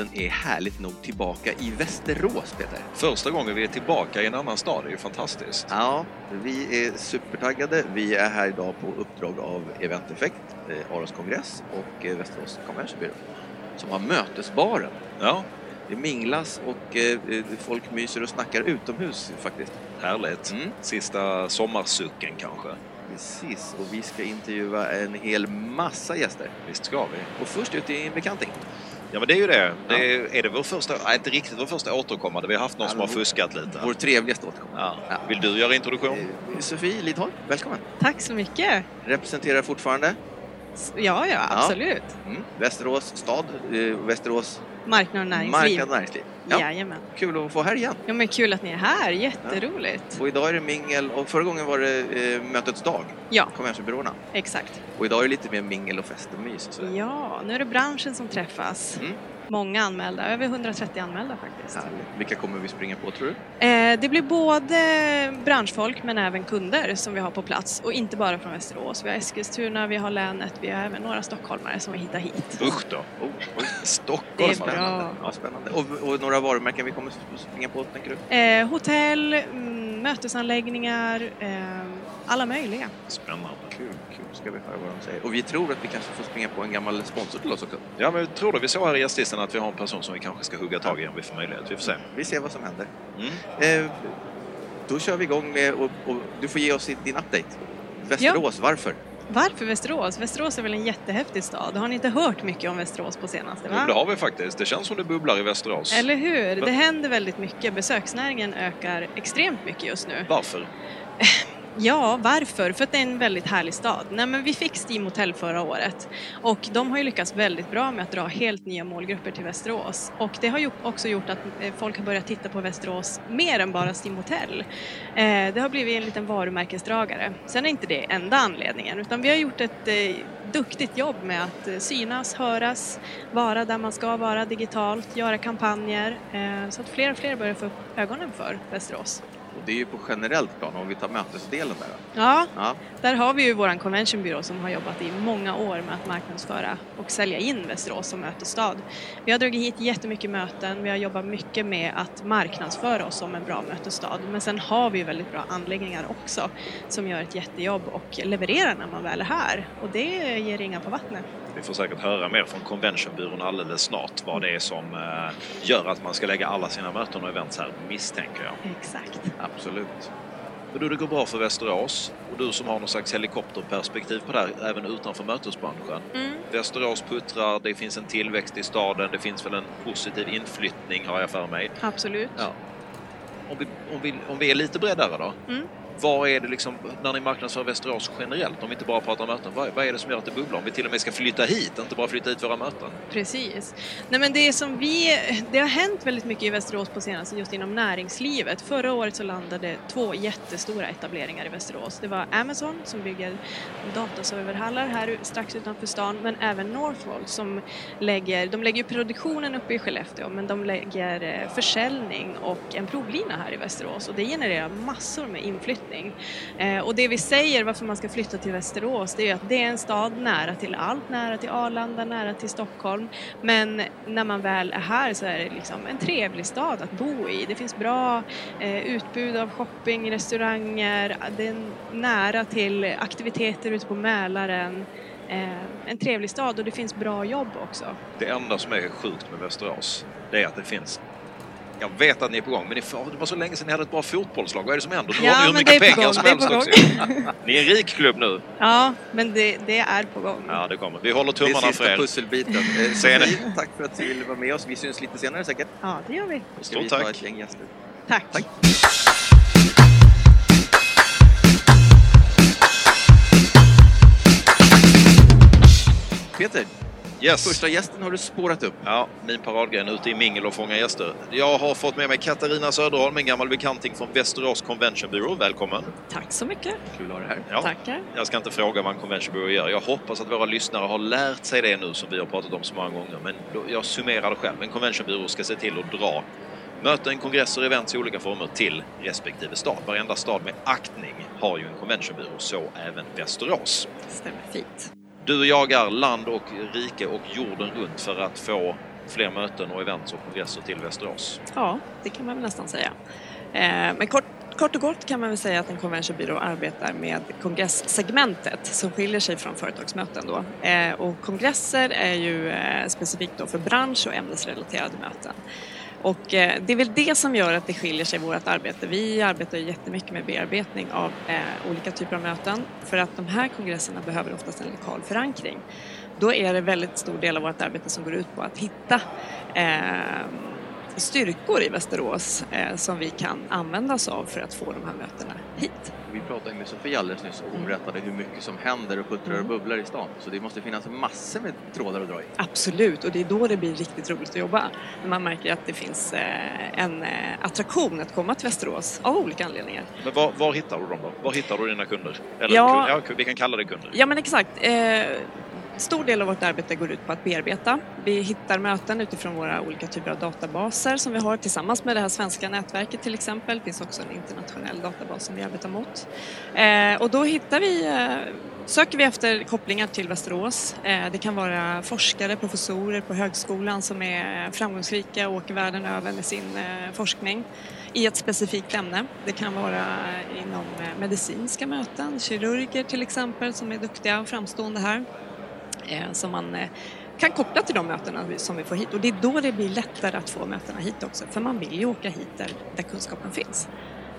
Eventpodden är härligt nog tillbaka i Västerås, Peter. Första gången vi är tillbaka i en annan stad, det är ju fantastiskt. Ja, vi är supertaggade. Vi är här idag på uppdrag av Event Effect, eh, Aros kongress och eh, Västerås Convention Bureau som har mötesbaren. Ja, Det minglas och eh, folk myser och snackar utomhus faktiskt. härligt. Mm. Sista sommarsucken kanske. Precis, och vi ska intervjua en hel massa gäster. Visst ska vi? Och först ut är en bekanting. Ja, men det är ju det. det är, är det vår första, nej, inte riktigt vår första återkommande. Vi har haft någon Ja, som har vår- fuskat lite. Vår trevligaste återkomst. Ja. Ja. Vill du göra introduktion? Eh, Sofie Lidholm, välkommen. Tack så mycket. Representerar fortfarande Ja, ja, absolut. mm, Västerås stad, eh, Västerås Marknad och näringsliv. marknad och näringsliv. Ja, Jajamän. kul att få här igen. Ja, men kul att ni är här. Jätteroligt. Och idag är det mingel och förra gången var det eh, mötets dag, Ja, konventionbyråerna. exakt. Och idag är det lite mer mingel och fest och mys och sådär. Ja, nu är det branschen som träffas. Mm. Många anmälda, över 130 anmälda faktiskt. Härligt. Vilka kommer vi springa på tror du? Eh, det blir både branschfolk men även kunder som vi har på plats och inte bara från Västerås. Vi har Eskilstuna, vi har länet, vi har även några stockholmare som vi hittar hit. Usch då. Oh, oj, Stockholm. Det är bra. Ja, spännande. Och, och några varumärken vi kommer springa på, tänker du? Eh, hotell, mm, mötesanläggningar, eh, alla möjliga. Spännande. Kul, kul. Ska vi höra vad de säger. Och vi tror att vi kanske får springa på en gammal sponsor till oss också. Ja, men jag tror det. Vi såg här i gästlistan att vi har en person som vi kanske ska hugga tag i om vi får möjlighet. Vi får se. Vi ser vad som händer. Mm. Eh, då kör vi igång med och, och du får ge oss din update. Västerås, varför? Varför Västerås? Västerås är väl en jättehäftig stad? Har ni inte hört mycket om Västerås på senaste? Jo, det Va? har vi faktiskt. Det känns som det bubblar i Västerås. Eller hur? Va? Det händer väldigt mycket. Besöksnäringen ökar extremt mycket just nu. Varför? Ja, varför? För att det är en väldigt härlig stad. Nej, men vi fick Steam Hotel förra året och de har ju lyckats väldigt bra med att dra helt nya målgrupper till Västerås. Och det har ju också gjort att eh, folk har börjat titta på Västerås mer än bara Steam Hotel. Eh, det har blivit en liten varumärkesdragare. Sen är inte det enda anledningen utan vi har gjort ett eh, duktigt jobb med att synas, höras, vara där man ska vara digitalt, göra kampanjer så att fler och fler börjar få upp ögonen för Västerås. Och det är ju på generellt plan, om vi tar mötesdelen där. Ja, Ja, Där har vi ju vår convention bureau som har jobbat i många år med att marknadsföra och sälja in Västerås som mötesstad. Vi har dragit hit jättemycket möten, vi har jobbat mycket med att marknadsföra oss som en bra mötesstad. Men sen har vi ju väldigt bra anläggningar också som gör ett jättejobb och levererar när man väl är här. Och det ger ringar på vattnet. Vi får säkert höra mer från Conventionbyrån alldeles snart vad det är som eh, gör att man ska lägga alla sina möten och events här, misstänker jag. Exakt. absolut. Men du, det går bra för Västerås och du som har någon slags helikopterperspektiv på det här, även utanför mötesbranschen. Mm. Västerås puttrar, det finns en tillväxt i staden, det finns väl en positiv inflyttning har jag för mig. Absolut. Ja. Om vi, om vi, om vi är lite bredare då? Mm. Vad är det liksom, när ni marknadsför Västerås generellt, om vi inte bara pratar möten, vad, vad är det som gör att det bubblar? Om vi till och med ska flytta hit, inte bara flytta hit våra möten? Precis. Nej, men det, som vi, det har hänt väldigt mycket i Västerås på senaste just inom näringslivet. Förra året så landade två jättestora etableringar i Västerås. Det var Amazon som bygger dataserverhallar här strax utanför stan men även Northvolt som lägger, de lägger produktionen uppe i Skellefteå men de lägger eh, försäljning och en provlina här i Västerås och det genererar massor med inflyttning. Eh, och det vi säger varför man ska flytta till Västerås det är ju att det är en stad nära till allt, nära till Arlanda, nära till Stockholm. Men när man väl är här så är det liksom en trevlig stad att bo i. Det finns bra eh, utbud av shopping, restauranger, det är nära till aktiviteter ute på Mälaren. Eh, en trevlig stad och det finns bra jobb också. Det enda som är sjukt med Västerås, det är att det finns jag vet att ni är på gång, men det var så länge sedan ni hade ett bra fotbollslag. Vad är det som händer? Nu Ja, har ni hur mycket det är pengar gång, som det är helst också. Ni är en rik klubb nu. Ja, men det, det är på gång. Ja, det kommer. Vi håller Det är tummarna för sista er. pusselbiten. Eh, Ser ni? Sofie, tack för att du ville vara med oss. Vi syns lite senare säkert. Ja, det gör vi. Stort vi ta tack. ett gäng gäster. Tack. Tack. Peter, Yes. första gästen har du spårat upp. Ja, min paradgren ute i mingel och fånga gäster. Jag har fått med mig Katarina Söderholm, en gammal bekanting från Västerås Convention Bureau. Välkommen! Tack så mycket. Kul att ha dig här. Ja, Tackar. jag ska inte fråga vad en Convention Bureau gör. Jag hoppas att våra lyssnare har lärt sig det nu som vi har pratat om så många gånger. Men jag summerar det själv. En Convention Bureau ska se till att dra möten, kongresser, events i olika former till respektive stad. Varenda stad med aktning har ju en Convention Bureau, så även Västerås. Stämmer fint. Du jagar land och rike och jorden runt för att få fler möten och events och kongresser till Västerås. Ja, det kan man väl nästan säga. Eh, men kort, kort och gott kan man väl säga att en konventionbyrå arbetar med kongresssegmentet som skiljer sig från företagsmöten då. Eh, och kongresser är ju eh, specifikt då för bransch och ämnesrelaterade möten. Och eh, det är väl det som gör att det skiljer sig i vårt arbete. Vi arbetar ju jättemycket med bearbetning av eh, olika typer av möten för att de här kongresserna behöver oftast en lokal förankring. Då är det väldigt stor del av vårt arbete som går ut på att hitta eh, styrkor i Västerås som vi kan använda oss av för att få de här mötena hit. Vi pratade med Sofia alldeles nyss och hon berättade hur mycket som händer och puttrar och Mm. bubblar i stan. Så det måste finnas massor med trådar att dra i. Absolut, och det är då det blir riktigt roligt att jobba. När man märker att det finns eh, en eh, attraktion att komma till Västerås av olika anledningar. Men var, var hittar du dem då? Var hittar du dina kunder? Eller, Ja. ja, vi kan kalla det kunder. Ja men exakt. Stor del av vårt arbete går ut på att bearbeta. Vi hittar möten utifrån våra olika typer av databaser som vi har tillsammans med det här svenska nätverket till exempel. Det finns också en internationell databas som vi arbetar mot. Eh, och då hittar vi, eh, söker vi efter kopplingar till Västerås. Eh, det kan vara forskare, professorer på högskolan som är framgångsrika och åker världen över med sin eh, forskning i ett specifikt ämne. Det kan vara inom eh, medicinska möten, kirurger till exempel som är duktiga och framstående här som man eh, kan koppla till de mötena som vi får hit och det är då det blir lättare att få mötena hit också för man vill ju åka hit där, där kunskapen finns.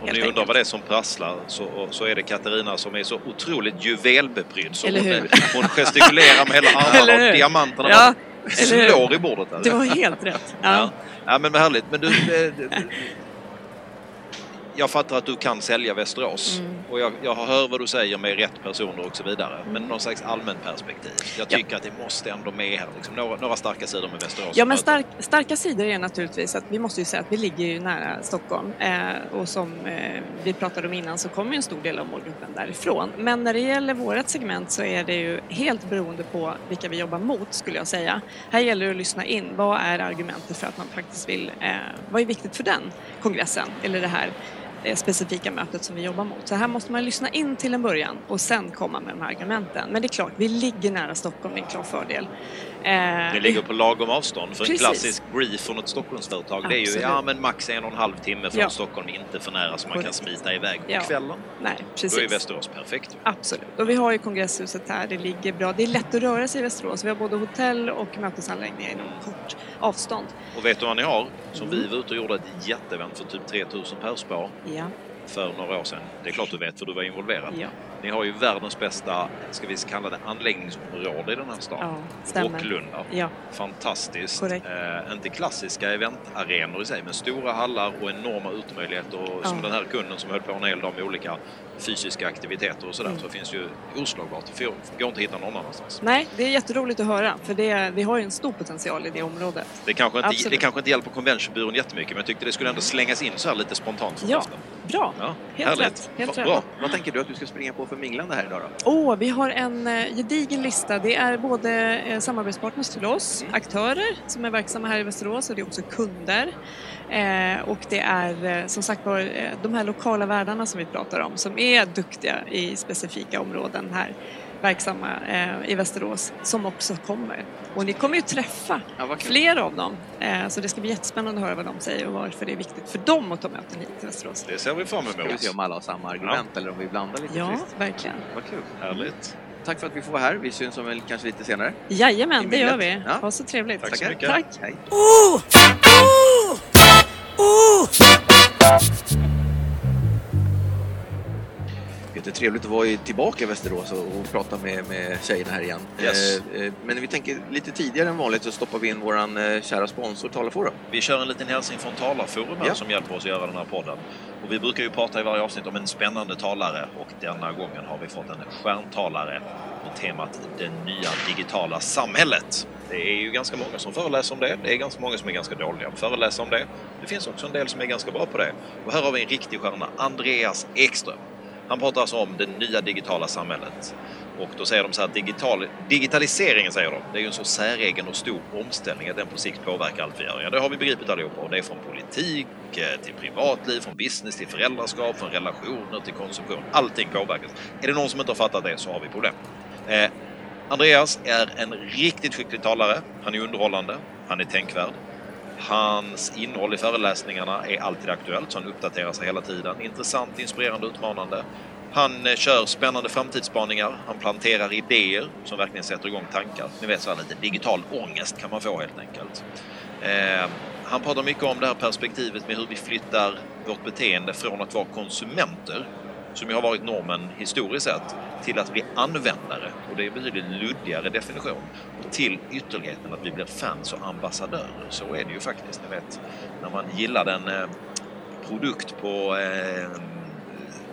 Om ni undrar vad det är som prasslar så, så är det Katarina som är så otroligt juvelbeprydd så Eller hon, hur? hon gestikulerar med hela armarna Eller och diamanterna Ja, eller slår i bordet. Där. Det var helt rätt. Ja. Ja. ja, men härligt. Men du, eh, jag fattar att du kan sälja Västerås Mm. och jag, jag hör vad du säger med rätt personer och så vidare. Men någon slags allmänt perspektiv. Jag Ja. tycker att det måste ändå med här. Liksom, några, några starka sidor med Västerås. Ja, men stark, starka sidor är naturligtvis att vi måste ju säga att vi ligger ju nära Stockholm eh, och som eh, vi pratade om innan så kommer ju en stor del av målgruppen därifrån. Men när det gäller vårt segment så är det ju helt beroende på vilka vi jobbar mot skulle jag säga. Här gäller det att lyssna in. Vad är argumentet för att man faktiskt vill, eh, vad är viktigt för den kongressen eller det här det specifika mötet som vi jobbar mot. Så här måste man lyssna in till en början och sen komma med de här argumenten. Men det är klart, vi ligger nära Stockholm, det är en klar fördel. Eh, Det ligger på lagom avstånd. För en Precis. klassisk brief från ett Stockholmsföretag det är ju ja, men max en och en halv timme från Ja. Stockholm, inte för nära så man kan Korrekt. smita iväg på Ja. kvällen. Nej, Då är precis. Västerås perfekt. Absolut. Och vi har ju kongresshuset här, det ligger bra. Det är lätt att röra sig i Västerås. Vi har både hotell och mötesanläggningar inom kort avstånd. Och vet du vad ni har? Som Mm. vi var ute och gjorde ett jätteevent för typ 3000 per spar Ja, för några år sedan. Det är klart du vet för du var involverad. ja, Ni har ju världens bästa, ska vi kalla det anläggningsområde i den här ja, staden. stämmer. Rocklunda. Ja, Fantastiskt. Korrekt. Eh, inte klassiska eventarenor i sig, men stora hallar och enorma utemöjligheter. Och som Ja. den här kunden som höll på en hel dag med olika fysiska aktiviteter och sådär, Mm. så finns ju oslagbart. Det går inte att hitta någon annanstans. nej, det är jätteroligt att höra för det, vi har ju en stor potential i det området. Det kanske, inte, Absolut. det kanske inte hjälper conventionbyrån jättemycket, men jag tyckte det skulle ändå slängas in så här lite spontant Ja. Bra, Ja, helt härligt. rätt. Helt Va- rätt. Bra. Vad tänker du att du ska springa på för minglande här idag då? Åh, vi har en eh, gedigen lista. Det är både eh, samarbetspartners till oss, Mm. aktörer som är verksamma här i Västerås och det är också kunder. Eh, och det är eh, som sagt var eh, de här lokala värdarna som vi pratar om som är duktiga i specifika områden här verksamma eh, i Västerås som också kommer. Och ni kommer ju träffa Ja, fler av dem. Eh, så det ska bli jättespännande att höra vad de säger och varför det är viktigt för dem att ta möten hit till Västerås. Det ser vi fram Ska vi emot. se om alla har samma argument eller om vi blandar lite Ja, friskt. verkligen. Vad kul. Härligt. Tack för att vi får vara här. Vi syns om väl kanske lite senare. Jajamän, det gör vi. Ja. Ha så trevligt. Tack så Tackar. mycket. Tack. Hej. Jättetrevligt att vara tillbaka i Västerås och, prata med, med tjejerna här igen. Yes. Eh, eh, men vi tänker lite tidigare än vanligt så stoppar vi in våran eh, kära sponsor Talarforum. Vi kör en liten hälsning från Talarforum Ja. som hjälper oss att göra den här podden. Och vi brukar ju prata i varje avsnitt om en spännande talare och denna gången har vi fått en stjärntalare på temat det nya digitala samhället. Det är ju ganska många som föreläser om det. Det är ganska många som är ganska dåliga på att föreläsa om det. Det finns också en del som är ganska bra på det. Och här har vi en riktig stjärna, Andreas Ekström. Han pratar alltså om det nya digitala samhället. Och då säger de så här, digital, digitaliseringen säger de, det är ju en så säregen och stor omställning att den på sikt påverkar allt vi gör. Ja, det har vi begripit allihopa. Och det är från politik eh, till privatliv, från business till föräldraskap, från relationer till konsumtion. Allting påverkas. Är det någon som inte har fattat det så har vi problem. Eh, Andreas är en riktigt skicklig talare. Han är underhållande. Han är tänkvärd. Hans innehåll i föreläsningarna är alltid aktuellt, så han uppdaterar sig hela tiden. Intressant, inspirerande, utmanande. Han eh, kör spännande framtidsspaningar. Han planterar idéer som verkligen sätter igång tankar. Ni vet, så här lite digital ångest kan man få helt enkelt. Eh, han pratar mycket om det här perspektivet med hur vi flyttar vårt beteende från att vara konsumenter, som ju har varit normen historiskt sett, till att bli användare. Och det är en betydligt luddigare definition. Till ytterligheten att vi blir fans och ambassadörer. Så är det ju faktiskt. Ni vet, när man gillar en eh, produkt på eh,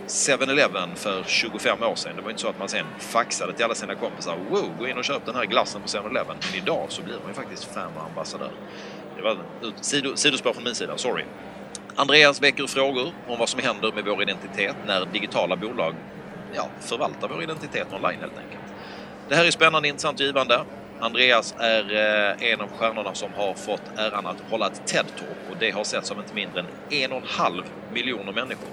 7-Eleven för 25 år sedan. Det var inte så att man sen faxade till alla sina kompisar. Wow, gå in och köp den här glassen på 7-Eleven. Men idag så blir man ju faktiskt fan och ambassadör. Det var ett sido, sidospår från min sida, sorry. Andreas väcker frågor om vad som händer med vår identitet när digitala bolag ja, förvaltar vår identitet online helt enkelt. Det här är spännande, intressant och givande. Andreas är eh, en av stjärnorna som har fått äran att hålla ett TED-talk och det har setts av inte mindre än en och en halv miljoner människor.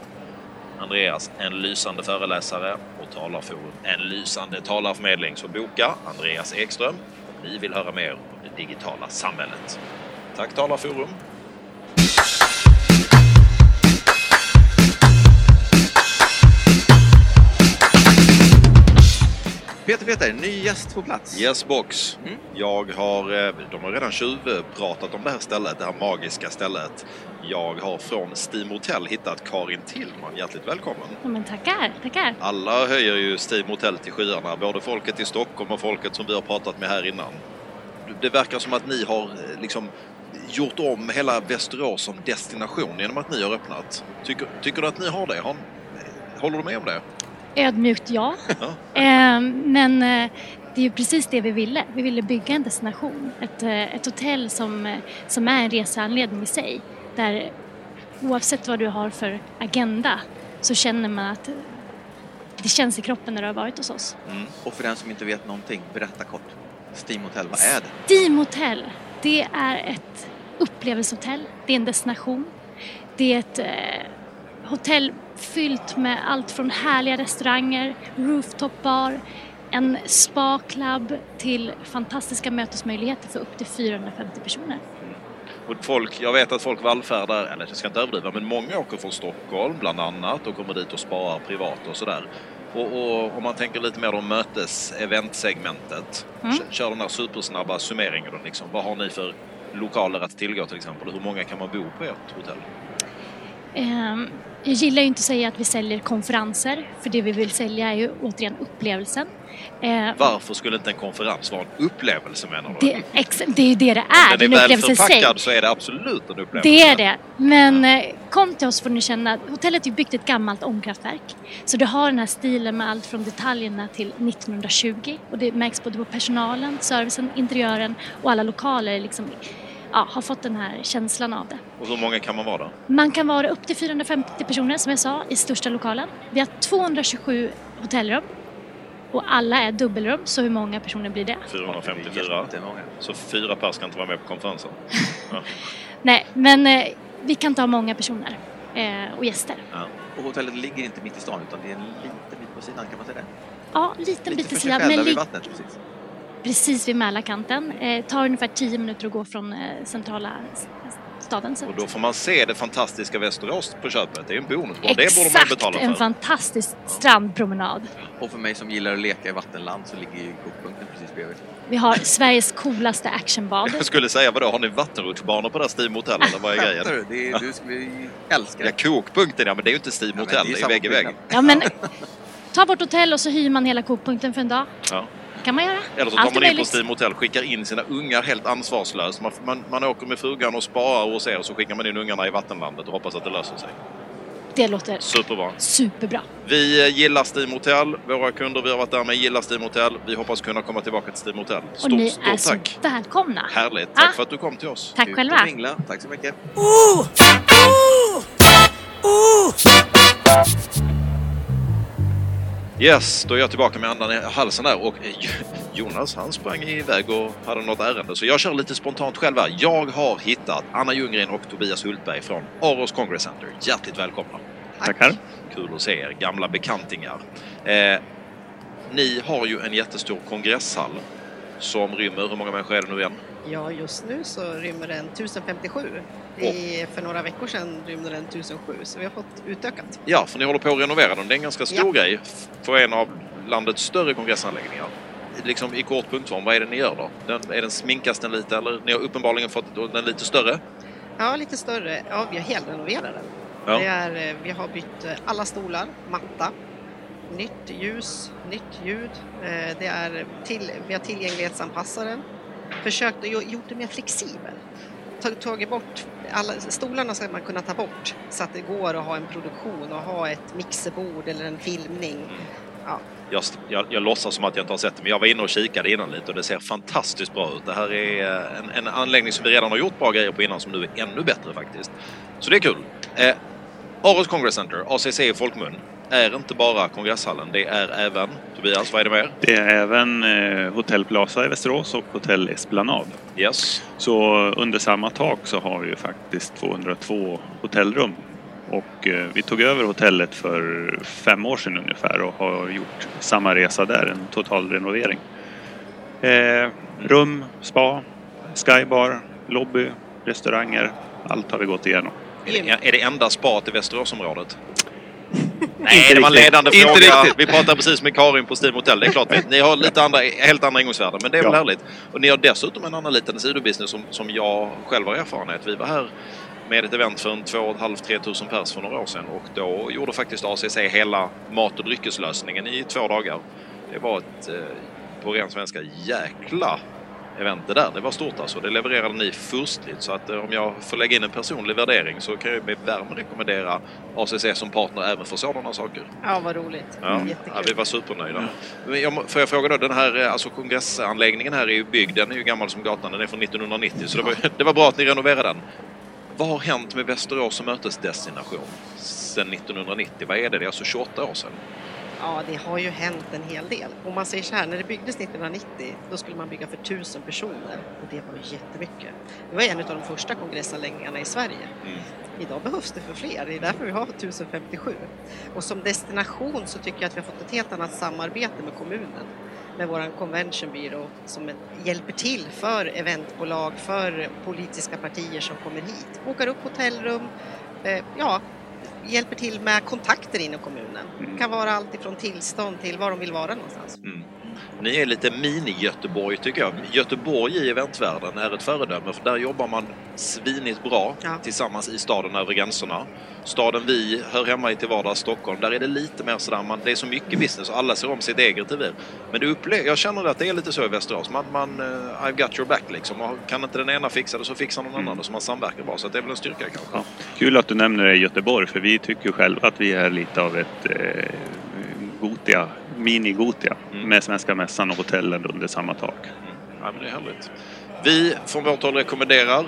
Andreas, en lysande föreläsare och talarforum, en lysande talarförmedling. Så boka Andreas Ekström om ni vill höra mer om det digitala samhället. Tack Talarforum! Peter, Peter, ny gäst på plats. Yes box. Mm. Jag har, eh, de har redan tjuvpratat om det här stället, det här magiska stället. Jag har från Steam Hotel hittat Karin Tillman. Hjärtligt välkommen! Ja, men tackar, tackar. Alla höjer ju Steam Hotel till skyarna, både folket i Stockholm och folket som vi har pratat med här innan. Det verkar som att ni har eh, liksom gjort om hela Västerås som destination genom att ni har öppnat. Tycker, tycker du att ni har det? Har, håller du med om det? Ödmjukt ja. Ja. Eh, men eh, det är ju precis det vi ville. Vi ville bygga en destination. Ett, eh, ett hotell som, eh, som är en reseanledning i sig. Där oavsett vad du har för agenda så känner man att det känns i kroppen när du har varit hos oss. Mm. Och för den som inte vet någonting, berätta kort. Steam Hotel, vad är det? Steam Hotel, det är ett upplevelsehotell. Det är en destination. Det är ett hotell fyllt med allt från härliga restauranger, rooftopbar, en spa-club till fantastiska mötesmöjligheter för upp till 450 personer. Och folk, jag vet att folk vallfärdar, eller jag ska inte överdriva, men många åker från Stockholm bland annat och kommer dit och sparar privat och sådär. Och, och om man tänker lite mer om mötes-eventsegmentet, Mm. kör- den där supersnabba summeringen då liksom. Vad har ni för lokaler att tillgå till exempel? Hur många kan man bo på ert hotell? Ehm, Jag gillar ju inte att säga att vi säljer konferenser, för det vi vill sälja är ju återigen upplevelsen. Eh, Varför skulle inte en konferens vara en upplevelse menar du? Det, ex, det är ju det det är, Om den är är en väl upplevelse i sig. förpackad så är det absolut en upplevelse. Det är det. Men eh, kom till oss får ni känna hotellet är byggt i ett gammalt ångkraftverk. Så det har den här stilen med allt från detaljerna till 1920. Och det märks både på personalen, servicen, interiören och alla lokaler liksom, ja, har fått den här känslan av det. Och hur många kan man vara då? Man kan vara upp till 450 personer som jag sa i största lokalen. Vi har 227 hotellrum och alla är dubbelrum, så hur många personer blir det? 454. Jättemånga. Så fyra pers kan inte vara med på konferensen. Ja. Nej, men eh, vi kan ta många personer eh, och gäster. Och hotellet ligger inte mitt i stan utan det är en liten bit på sidan, kan man säga det? Ja, liten Lite bit sig sidan, men vid vattnet precis. Precis vid Mälarkanten. Eh, tar ungefär 10 minuter att gå från eh, centrala staden. Och då får man se det fantastiska Västerås på köpet. Det är en bonus. Bara det borde man Exakt, betala en för. fantastisk strandpromenad. Och för mig som gillar att leka i vattenland så ligger ju kokpunkten precis bredvid. Vi har Sveriges coolaste actionbad. Jag skulle säga vadå, har ni vattenrutschbanor på det här Steam Hotel eller vad är grejen? du? Det är, du skulle ju älska Ja, det. kokpunkten ja, men det är ju inte Steam Ja, Hotel, det är det är vägg i vägg. Ja, men ta vårt hotell och så hyr man hela kokpunkten för en dag. Ja. Kan man göra. Eller så tar Allt är man in på. Steam Hotel, skickar in sina ungar helt ansvarslöst. Man, man, man åker med frugan och sparar hos er och så skickar man in ungarna i vattenlandet och hoppas att det löser sig. Det låter Superbra. superbra. Vi eh, gillar Steam Hotel. Våra kunder vi har varit där med gillar Steam Hotel. Vi hoppas kunna komma tillbaka till Steam Hotel. Och Stort, ni är stort så tack! välkomna. Härligt! Tack Ah. för att du kom till oss. Tack Ut och själva. mingla. Tack så mycket. Yes, då är jag tillbaka med andan i halsen där och eh, Jonas han sprang iväg och hade något ärende så jag kör lite spontant själv här. Jag har hittat Anna Ljunggren och Tobias Hultberg från Aros Congress Center. Hjärtligt välkomna! Tackar. Kul att se er, gamla bekantingar. Eh, ni har ju en jättestor kongresshall som rymmer, hur många människor är det nu igen? Ja, just nu så rymmer den 1057. I, för några veckor sedan rymde den 1007, så vi har fått utökat. Ja, för ni håller på att renovera den. Det är en ganska stor grej för en av landets större kongressanläggningar. Liksom i kort punktform, vad är det ni gör då? Den, är den sminkas den lite eller ni har uppenbarligen fått den lite större? Ja, lite större. Ja, vi har helrenoverat den. Ja. Det är, eh, vi har bytt eh, alla stolar, matta, nytt ljus, nytt ljud. Eh, Det är till, vi har tillgänglighetsanpassat den. Försökt och gjort det mer flexibel. Tag- Tagit bort, alla, stolarna ska man kunna ta bort så att det går att ha en produktion och ha ett mixerbord eller en filmning. Ja, Jag, jag, jag låtsas som att jag inte har sett det, men jag var inne och kikade innan lite och det ser fantastiskt bra ut. Det här är eh, en, en anläggning som vi redan har gjort bra grejer på innan som nu är ännu bättre faktiskt. Så det är kul. Eh, Aros Congress Center, ACC i folkmun, är inte bara kongresshallen. Det är även, Tobias, vad är det mer? Det är även eh, Hotell Plaza i Västerås och Hotell Esplanad. Yes. Så under samma tak så har vi ju faktiskt 202 hotellrum. Och eh, vi tog över hotellet för fem år sedan ungefär och har gjort samma resa där, en total renovering. Eh, rum, spa, skybar, lobby, restauranger. Allt har vi gått igenom. Är det, är det enda spat i Västeråsområdet? Inte Nej, det var en riktigt. ledande Inte fråga. riktigt. Vi pratade precis med Karin på Steam Hotel. Det är klart, ni har lite andra, helt andra ingångsvärden, men det är väl Ja. härligt. Och ni har dessutom en annan liten sidobusiness som, som jag själv har erfarenhet. Vi var här med ett event för en 2 500-3 tusen pers för några år sedan och då gjorde faktiskt ACC hela mat och dryckeslösningen i två dagar. Det var ett, eh, på ren svenska, jäkla event det där. Det var stort alltså. Det levererade ni furstligt. Så att eh, om jag får lägga in en personlig värdering så kan jag med värme rekommendera ACC som partner även för sådana saker. ja vad roligt. Ja, ja, vi var supernöjda. Jag, må- får jag fråga då, den här eh, alltså kongressanläggningen här är ju byggd, den är ju gammal som gatan, den är från 1990 så det var, det var bra att ni renoverade den. Vad har hänt med Västerås som mötesdestination sedan 1990? Vad är det? Det är alltså 28 år sedan. Ja, det har ju hänt en hel del. Om man säger så här, när det byggdes 1990, då skulle man bygga för tusen personer och det var ju jättemycket. Det var en av de första kongressanläggningarna i Sverige. Mm. Idag behövs det för fler, det är därför vi har 1057. Och som destination så tycker jag att vi har fått ett helt annat samarbete med kommunen. Med vår convention byrå som hjälper till för eventbolag, för politiska partier som kommer hit. Bokar upp hotellrum, eh, ja, hjälper till med kontakter inom kommunen. Det kan vara allt ifrån tillstånd till var de vill vara någonstans. Mm. Ni är lite mini-Göteborg tycker jag. Göteborg i eventvärlden är ett föredöme för där jobbar man svinigt bra Ja. tillsammans i staden över gränserna. Staden vi hör hemma i till vardags, Stockholm, där är det lite mer sådär, man, det är så mycket business och alla ser om sitt eget revir. Men det upple- jag känner att det är lite så i Västerås, man, man eh, I've got your back liksom. Och kan inte den ena fixa det så fixar någon annan det så man samverkar bra. Så att det är väl en styrka kanske. Ja. Kul att du nämner Göteborg för vi tycker själva att vi är lite av ett eh, Gotia, mini-Gotia Mm. med Svenska Mässan och hotellen under samma tak. Ja, men det är härligt. Vi från vårt håll rekommenderar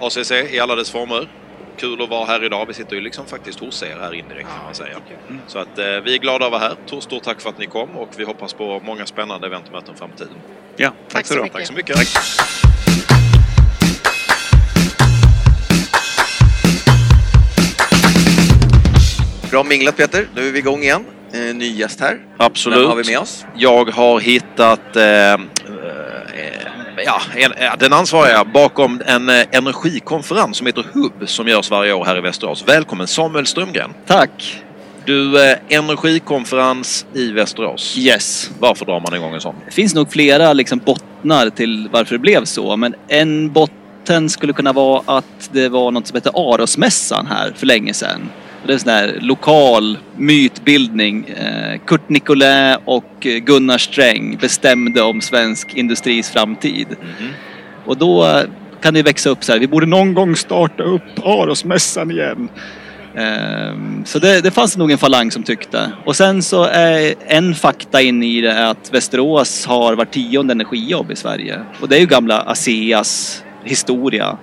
ACC i alla dess former. Kul att vara här idag. Vi sitter ju liksom faktiskt hos er här indirekt kan man säga. jättekul. Så att eh, vi är glada att vara här. Stort, tack för att ni kom och vi hoppas på många spännande event och möten framtiden. Ja, tack, Tack så så mycket. Tack så mycket. Bra minglat Peter, nu är vi igång igen. Eh, ny gäst här. Absolut. Vem har vi med oss? Jag har hittat eh, eh, ja, en, den ansvariga bakom en eh, energikonferens som heter HUB som görs varje år här i Västerås. Välkommen Samuel Strömgren. Tack! Du, eh, energikonferens i Västerås. Yes. Varför drar man igång en sån? Det finns nog flera liksom, bottnar till varför det blev så. Men en botten skulle kunna vara att det var något som hette Arosmässan här för länge sedan. Det är sån här lokal mytbildning. Eh, Kurt Nicolin och Gunnar Sträng bestämde om svensk industris framtid. Mhm. Och då eh, kan det växa upp så här. Vi borde någon gång starta upp Arosmässan igen. Ehm, Så det, det fanns nog en falang som tyckte. Och sen så är en fakta in i det att Västerås har var tionde energijobb i Sverige. Och det är ju gamla ASEAs historia.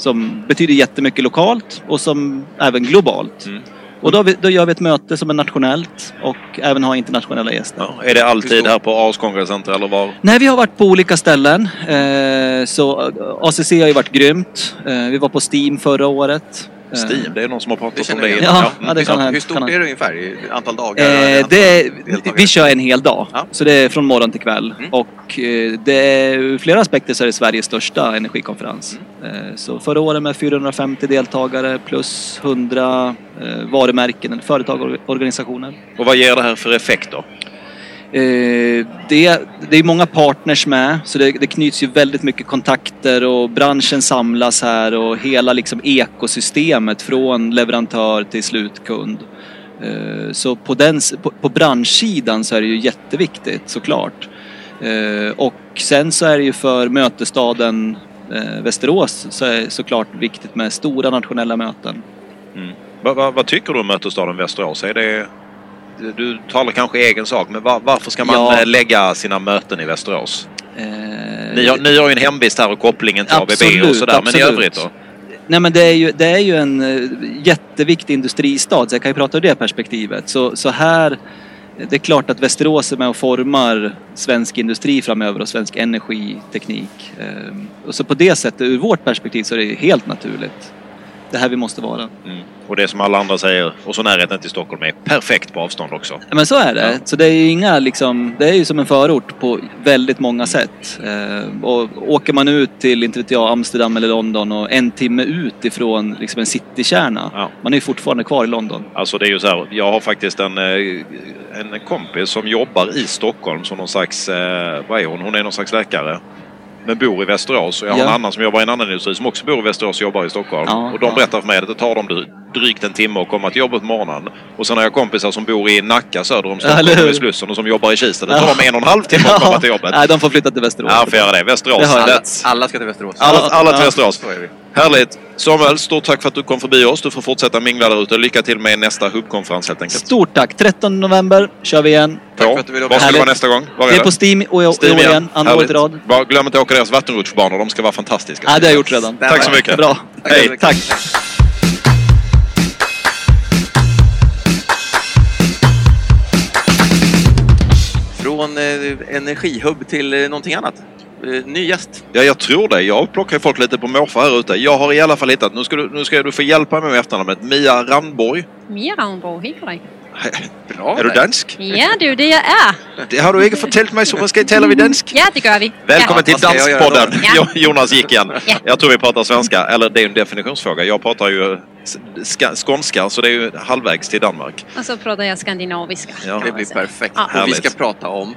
Som betyder jättemycket lokalt och som även globalt. Mm. Och då, vi, då gör vi ett möte som är nationellt och även har internationella gäster. Ja, är det alltid här på Ars Congress Center eller var? Nej, vi har varit på olika ställen. Eh, så ACC har ju varit grymt. Eh, vi var på Steam förra året. Steam, det är någon som har pratat om det igen. Ja, ja, det kan Hur han- stort kan han- är det ungefär antal dagar? Eh, det, vi kör en hel dag, Ja. så det är från morgon till kväll. Mm. Och eh, det är, ur flera aspekter så är det Sveriges största energikonferens. Mm. Eh, Så förra året med 450 deltagare plus 100 eh, varumärken, företag och organisationer. Och vad ger det här för effekt då? Eh, det, det är många partners med, så det, det knyts ju väldigt mycket kontakter och branschen samlas här och hela liksom ekosystemet från leverantör till slutkund. Eh, Så på, den, på, på branschsidan så är det ju jätteviktigt såklart. Eh, Och sen så är det ju för mötesstaden eh, Västerås så är det såklart viktigt med stora nationella möten. Mm. Vad, vad, vad tycker du om mötesstaden Västerås? Är det, du talar kanske i egen sak, men var, varför ska man Ja. eh, lägga sina möten i Västerås? Eh, Ni har, ni har ju en hemvist här och kopplingen till ABB och Absolut, sådär, men i absolut. övrigt då? Nej men det är ju, det är ju en eh, jätteviktig industristad så jag kan ju prata ur det perspektivet. Så, så här, det är klart att Västerås är med och formar svensk industri framöver och svensk energiteknik. Eh, Och så på det sättet, ur vårt perspektiv så är det helt naturligt. Det här vi måste vara. Mm. Och det som alla andra säger, och så närheten till Stockholm är perfekt på avstånd också. Ja, men så är det. Ja. Så det är ju inga liksom, det är ju som en förort på väldigt många sätt. Eh, och åker man ut till, inte vet jag, Amsterdam eller London och en timme ut ifrån liksom en citykärna. Ja. Man är ju fortfarande kvar i London. Alltså det är ju så här, jag har faktiskt en, eh, en kompis som jobbar i Stockholm som någon slags, eh, vad är hon? Hon är någon slags läkare. Men bor i Västerås och jag har Ja. en annan som jobbar i en annan industri som också bor i Västerås och jobbar i Stockholm. Ja, och de ja. berättar för mig att det tar dem dry- drygt en timme att komma till jobbet på morgonen. Och sen har jag kompisar som bor i Nacka söder om Ja, Stockholm hur? i Slussen och som jobbar i Kista. Det tar Ja. dem en och en halv timme att komma till jobbet. Nej, de får flytta till Västerås. Ja, får göra det. Västerås. Det. Alla, alla ska till Västerås. Alla, alla till Ja. Västerås. Så är vi. Härligt! Samuel, stort tack för att du kom förbi oss. Du får fortsätta mingla där ute. Lycka till med nästa hubbkonferens helt enkelt. Stort tack! 13 november kör vi igen. Tack Ja. för att du ville Vad ska det vara nästa gång? Var Det är på Steam och i Steam år igen, andra året i rad. Bara glöm inte att åka deras vattenrutschbanor. De ska vara fantastiska. Ja, det har jag gjort redan. Tack så mycket. Bra. Tack Hej. Tack. Från eh, energihubb till eh, någonting annat. Eh, ny gäst. Ja, jag tror det. Jag plockar folk lite på måfå här ute. Jag har i alla fall hittat, nu ska du, nu ska du få hjälpa mig med efternamnet, Mia Randborg. Mia Ravnborg, helt korrekt. Bra Är du dansk? Ja, det är ju det jag är. Det har du inte fortalt mig, så vad ska tala vi dansk? Ja, det gör vi. Välkommen Ja, till Danskpodden! Jo- Jonas gick igen. Ja. Jag tror vi pratar svenska, eller det är en definitionsfråga. Jag pratar ju ska, skånska, så det är ju halvvägs till Danmark. Och så pratar jag skandinaviska. Ja. Det man blir säga. perfekt. Ja. Och vi ska prata om...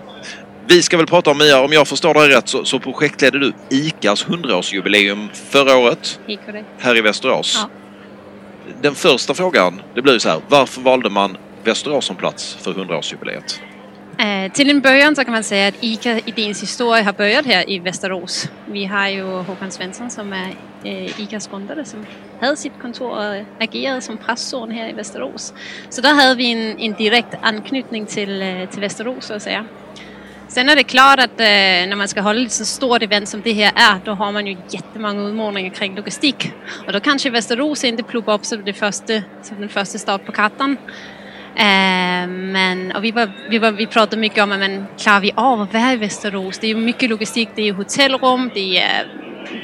Vi ska väl prata om Mia, om jag förstår dig rätt så, så projektledde du ICAs 100-årsjubileum förra året här i Västerås. Ja. Den första frågan, det blir så här, varför valde man Västerås som plats för 100-årsjubileet? Eh, till en början så kan man säga att ICA-idéns historia har börjat här i Västerås. Vi har ju Håkan Svensson som är eh, ICAs grundare som hade sitt kontor och agerade som pressson här i Västerås. Så där hade vi en, en direkt anknytning till, eh, till Västerås så att säga. Sen är det klart att eh, när man ska hålla ett så stort event som det här är, då har man ju jättemånga utmaningar kring logistik. Och då kanske Västerås inte pluppar upp som, det första, som den första stad på kartan. Eh, men, och vi, var, vi, var, vi pratade mycket om att men, klarar vi av att vara i Västerås? Det är ju mycket logistik, det är hotellrum, det är, eh,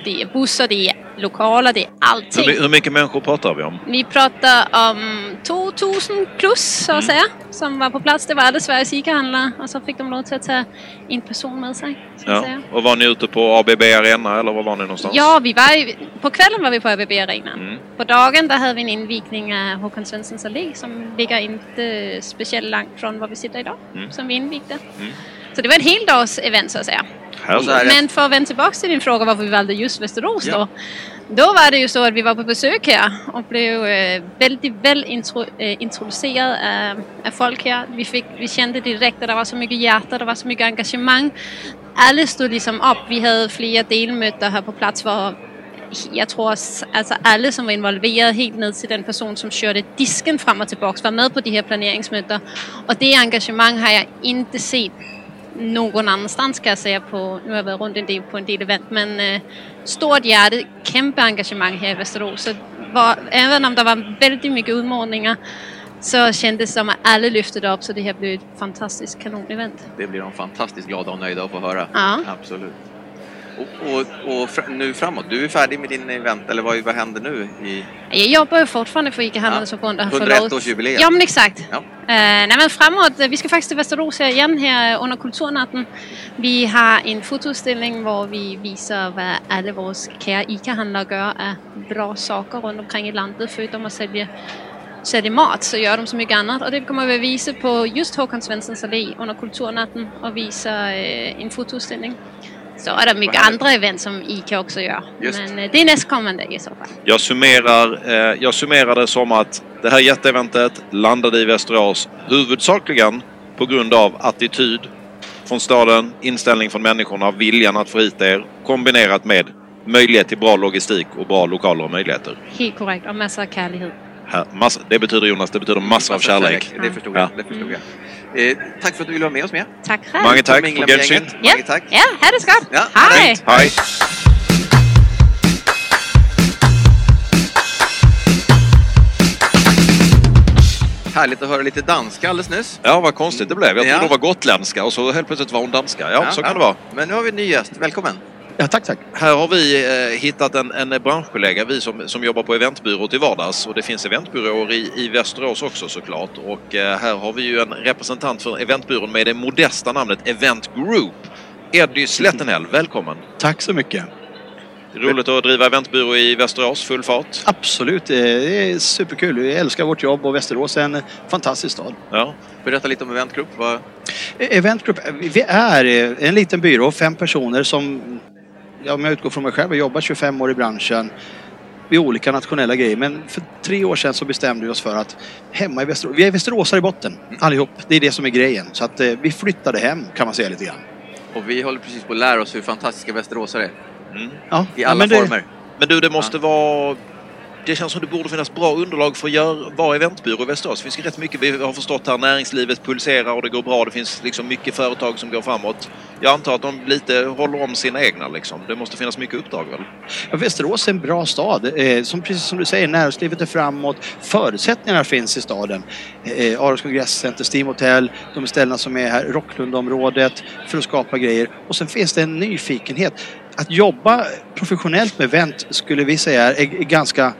det är bussar, det är lokaler, det är Hur, allting. my- hur mycket människor pratar vi om? Vi pratar om 2000 plus så att säga som var på plats. Det var alla Sveriges ICA-handlare och så fick de lov till att ta en person med sig. Ja. Och var ni ute på ABB Arena eller var var ni någonstans? Ja, vi var ju, på kvällen var vi på ÖBB Arenan. Mm. På dagen där hade vi en invigning av Håkan Svenssons allé som ligger inte speciellt långt från var vi sitter idag. Mm. Som vi invigde. Mm. Så det var ett heldags-event så att säga. Härligt. Men för att vända tillbaka till din fråga varför vi valde just Västerås Ja. då. Då var det ju så att vi var på besök här och blev eh, väldigt väl intro, eh, introducerade av, av folk här. Vi, fick, vi kände direkt att det var så mycket hjärta, det var så mycket engagemang. Alla stod liksom upp. Vi hade flera delmöten här på plats var jag tror att alltså alla som var involverade helt ned till den person som körde disken fram och tillbaka var med på de här planeringsmötena. Och det engagemang har jag inte sett någon annanstans kan jag säga på, nu har jag varit runt en del på en del event, men eh, stort hjärta, kämpe engagemang här i Västerås. Så var, även om det var väldigt mycket utmaningar så kändes det som att alla lyfte upp så det här blev ett fantastiskt kanonevent. Det blir de fantastiskt glada och nöjda att få höra. Ja. Absolut. Och, och, och fr- nu framåt, du är färdig med din event, eller vad, vad händer nu? I, Jag jobbar ju fortfarande för förbund. och har förlåt- 101-årsjubileet. Ja, men exakt. Ja. Uh, nej, men framåt, vi ska faktiskt till Västerås igen här under Kulturnatten. Vi har en fotoutställning där vi visar vad alla våra kära ICA-handlare gör av bra saker runt omkring i landet. Förutom att sälja, sälja mat så gör de så mycket annat. Och det kommer vi visa på just Håkan Svenssons allé under Kulturnatten och visa eh, en fotoutställning. Så är det mycket andra event som ICA också gör. Just. Men eh, det är nästkommande i så fall. Jag summerar, eh, jag summerar det som att det här jätteeventet landade i Västerås huvudsakligen på grund av attityd från staden, inställning från människorna, viljan att få hit er kombinerat med möjlighet till bra logistik och bra lokaler och möjligheter. Helt korrekt. Och massor av kärlighet. Här, massa, det betyder Jonas, det betyder massor av kärlek. Det förstod Ja. jag. Det förstod jag. Eh, tack för att du ville vara med oss med. Tack själv. Mange tack på gänget. Ja. Mange tack. Ja, ha det. Ja, Hej! Hej! Härligt att höra lite danska alldeles nyss. Ja, vad konstigt det blev. Jag Ja. trodde det var gotländska och så helt plötsligt var hon danska. Ja, så kan det vara. Men nu har vi en ny gäst. Välkommen. Ja, tack, tack. Här har vi eh, hittat en, en branschkollega, vi som, som jobbar på eventbyrå till vardags. Och det finns eventbyråer i, i Västerås också såklart. Och eh, här har vi ju en representant för eventbyrån med det modesta namnet Event Group. Eddie Slettenhäll, välkommen! Tack så mycket. Roligt att driva eventbyrå i Västerås, full fart. Absolut, det är superkul. Vi älskar vårt jobb och Västerås är en fantastisk stad. Ja. Berätta lite om Event Group. Vad... Event Group, vi är en liten byrå, fem personer som, ja, om jag utgår från mig själv, jag jobbar 25 år i branschen vid olika nationella grejer. Men för tre år sedan så bestämde vi oss för att hemma i Västerås, vi är västeråsare i botten allihop. Det är det som är grejen. Så att eh, vi flyttade hem kan man säga lite grann. Och vi håller precis på att lära oss hur fantastiska västeråsare är. Mm. Ja, I ja, alla men det- former. Men du, det måste vara... Det känns som det borde finnas bra underlag för att göra, vara eventbyrå i Västerås. Det finns ju rätt mycket, vi har förstått här, näringslivet pulserar och det går bra. Det finns liksom mycket företag som går framåt. Jag antar att de lite håller om sina egna liksom. Det måste finnas mycket uppdrag väl? Ja, Västerås är en bra stad. Eh, som, precis som du säger, näringslivet är framåt. Förutsättningarna finns i staden. Eh, Aros kongresscenter, Steam Hotel, de ställena som är här, Rocklundområdet för att skapa grejer. Och sen finns det en nyfikenhet. Att jobba professionellt med event skulle vi säga är, är ganska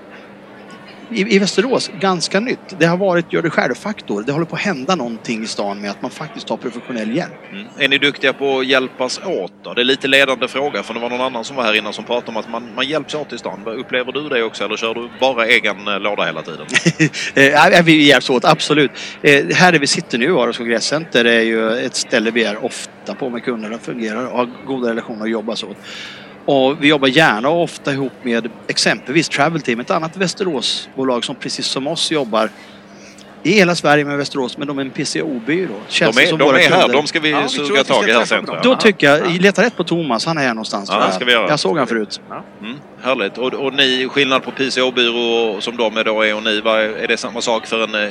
i, i Västerås, ganska nytt. Det har varit gör det själv-faktor. Det håller på att hända någonting i stan med att man faktiskt tar professionell hjälp. Mm. Är ni duktiga på att hjälpas åt då? Det är lite ledande fråga för det var någon annan som var här innan som pratade om att man, man hjälps åt i stan. Upplever du det också eller kör du bara egen eh, låda hela tiden? Eh, vi hjälps åt, absolut. Eh, här där vi sitter nu, Aros kongresscenter, är ju ett ställe vi är ofta på med kunderna, fungerar och har goda relationer och jobbar åt. Och vi jobbar gärna och ofta ihop med exempelvis Travel Team, ett annat Västeråsbolag som precis som oss jobbar i hela Sverige med Västerås, men de är en PCO-byrå. De är, de är här, de ska vi Ja, suga tag i här sen. Då tycker jag, leta rätt på Thomas, han är här någonstans. Ja, ska vi göra. Jag såg han förut. Mm, härligt. Och, och ni, skillnad på PCO-byrå som de är då är och ni, är det samma sak för en eh,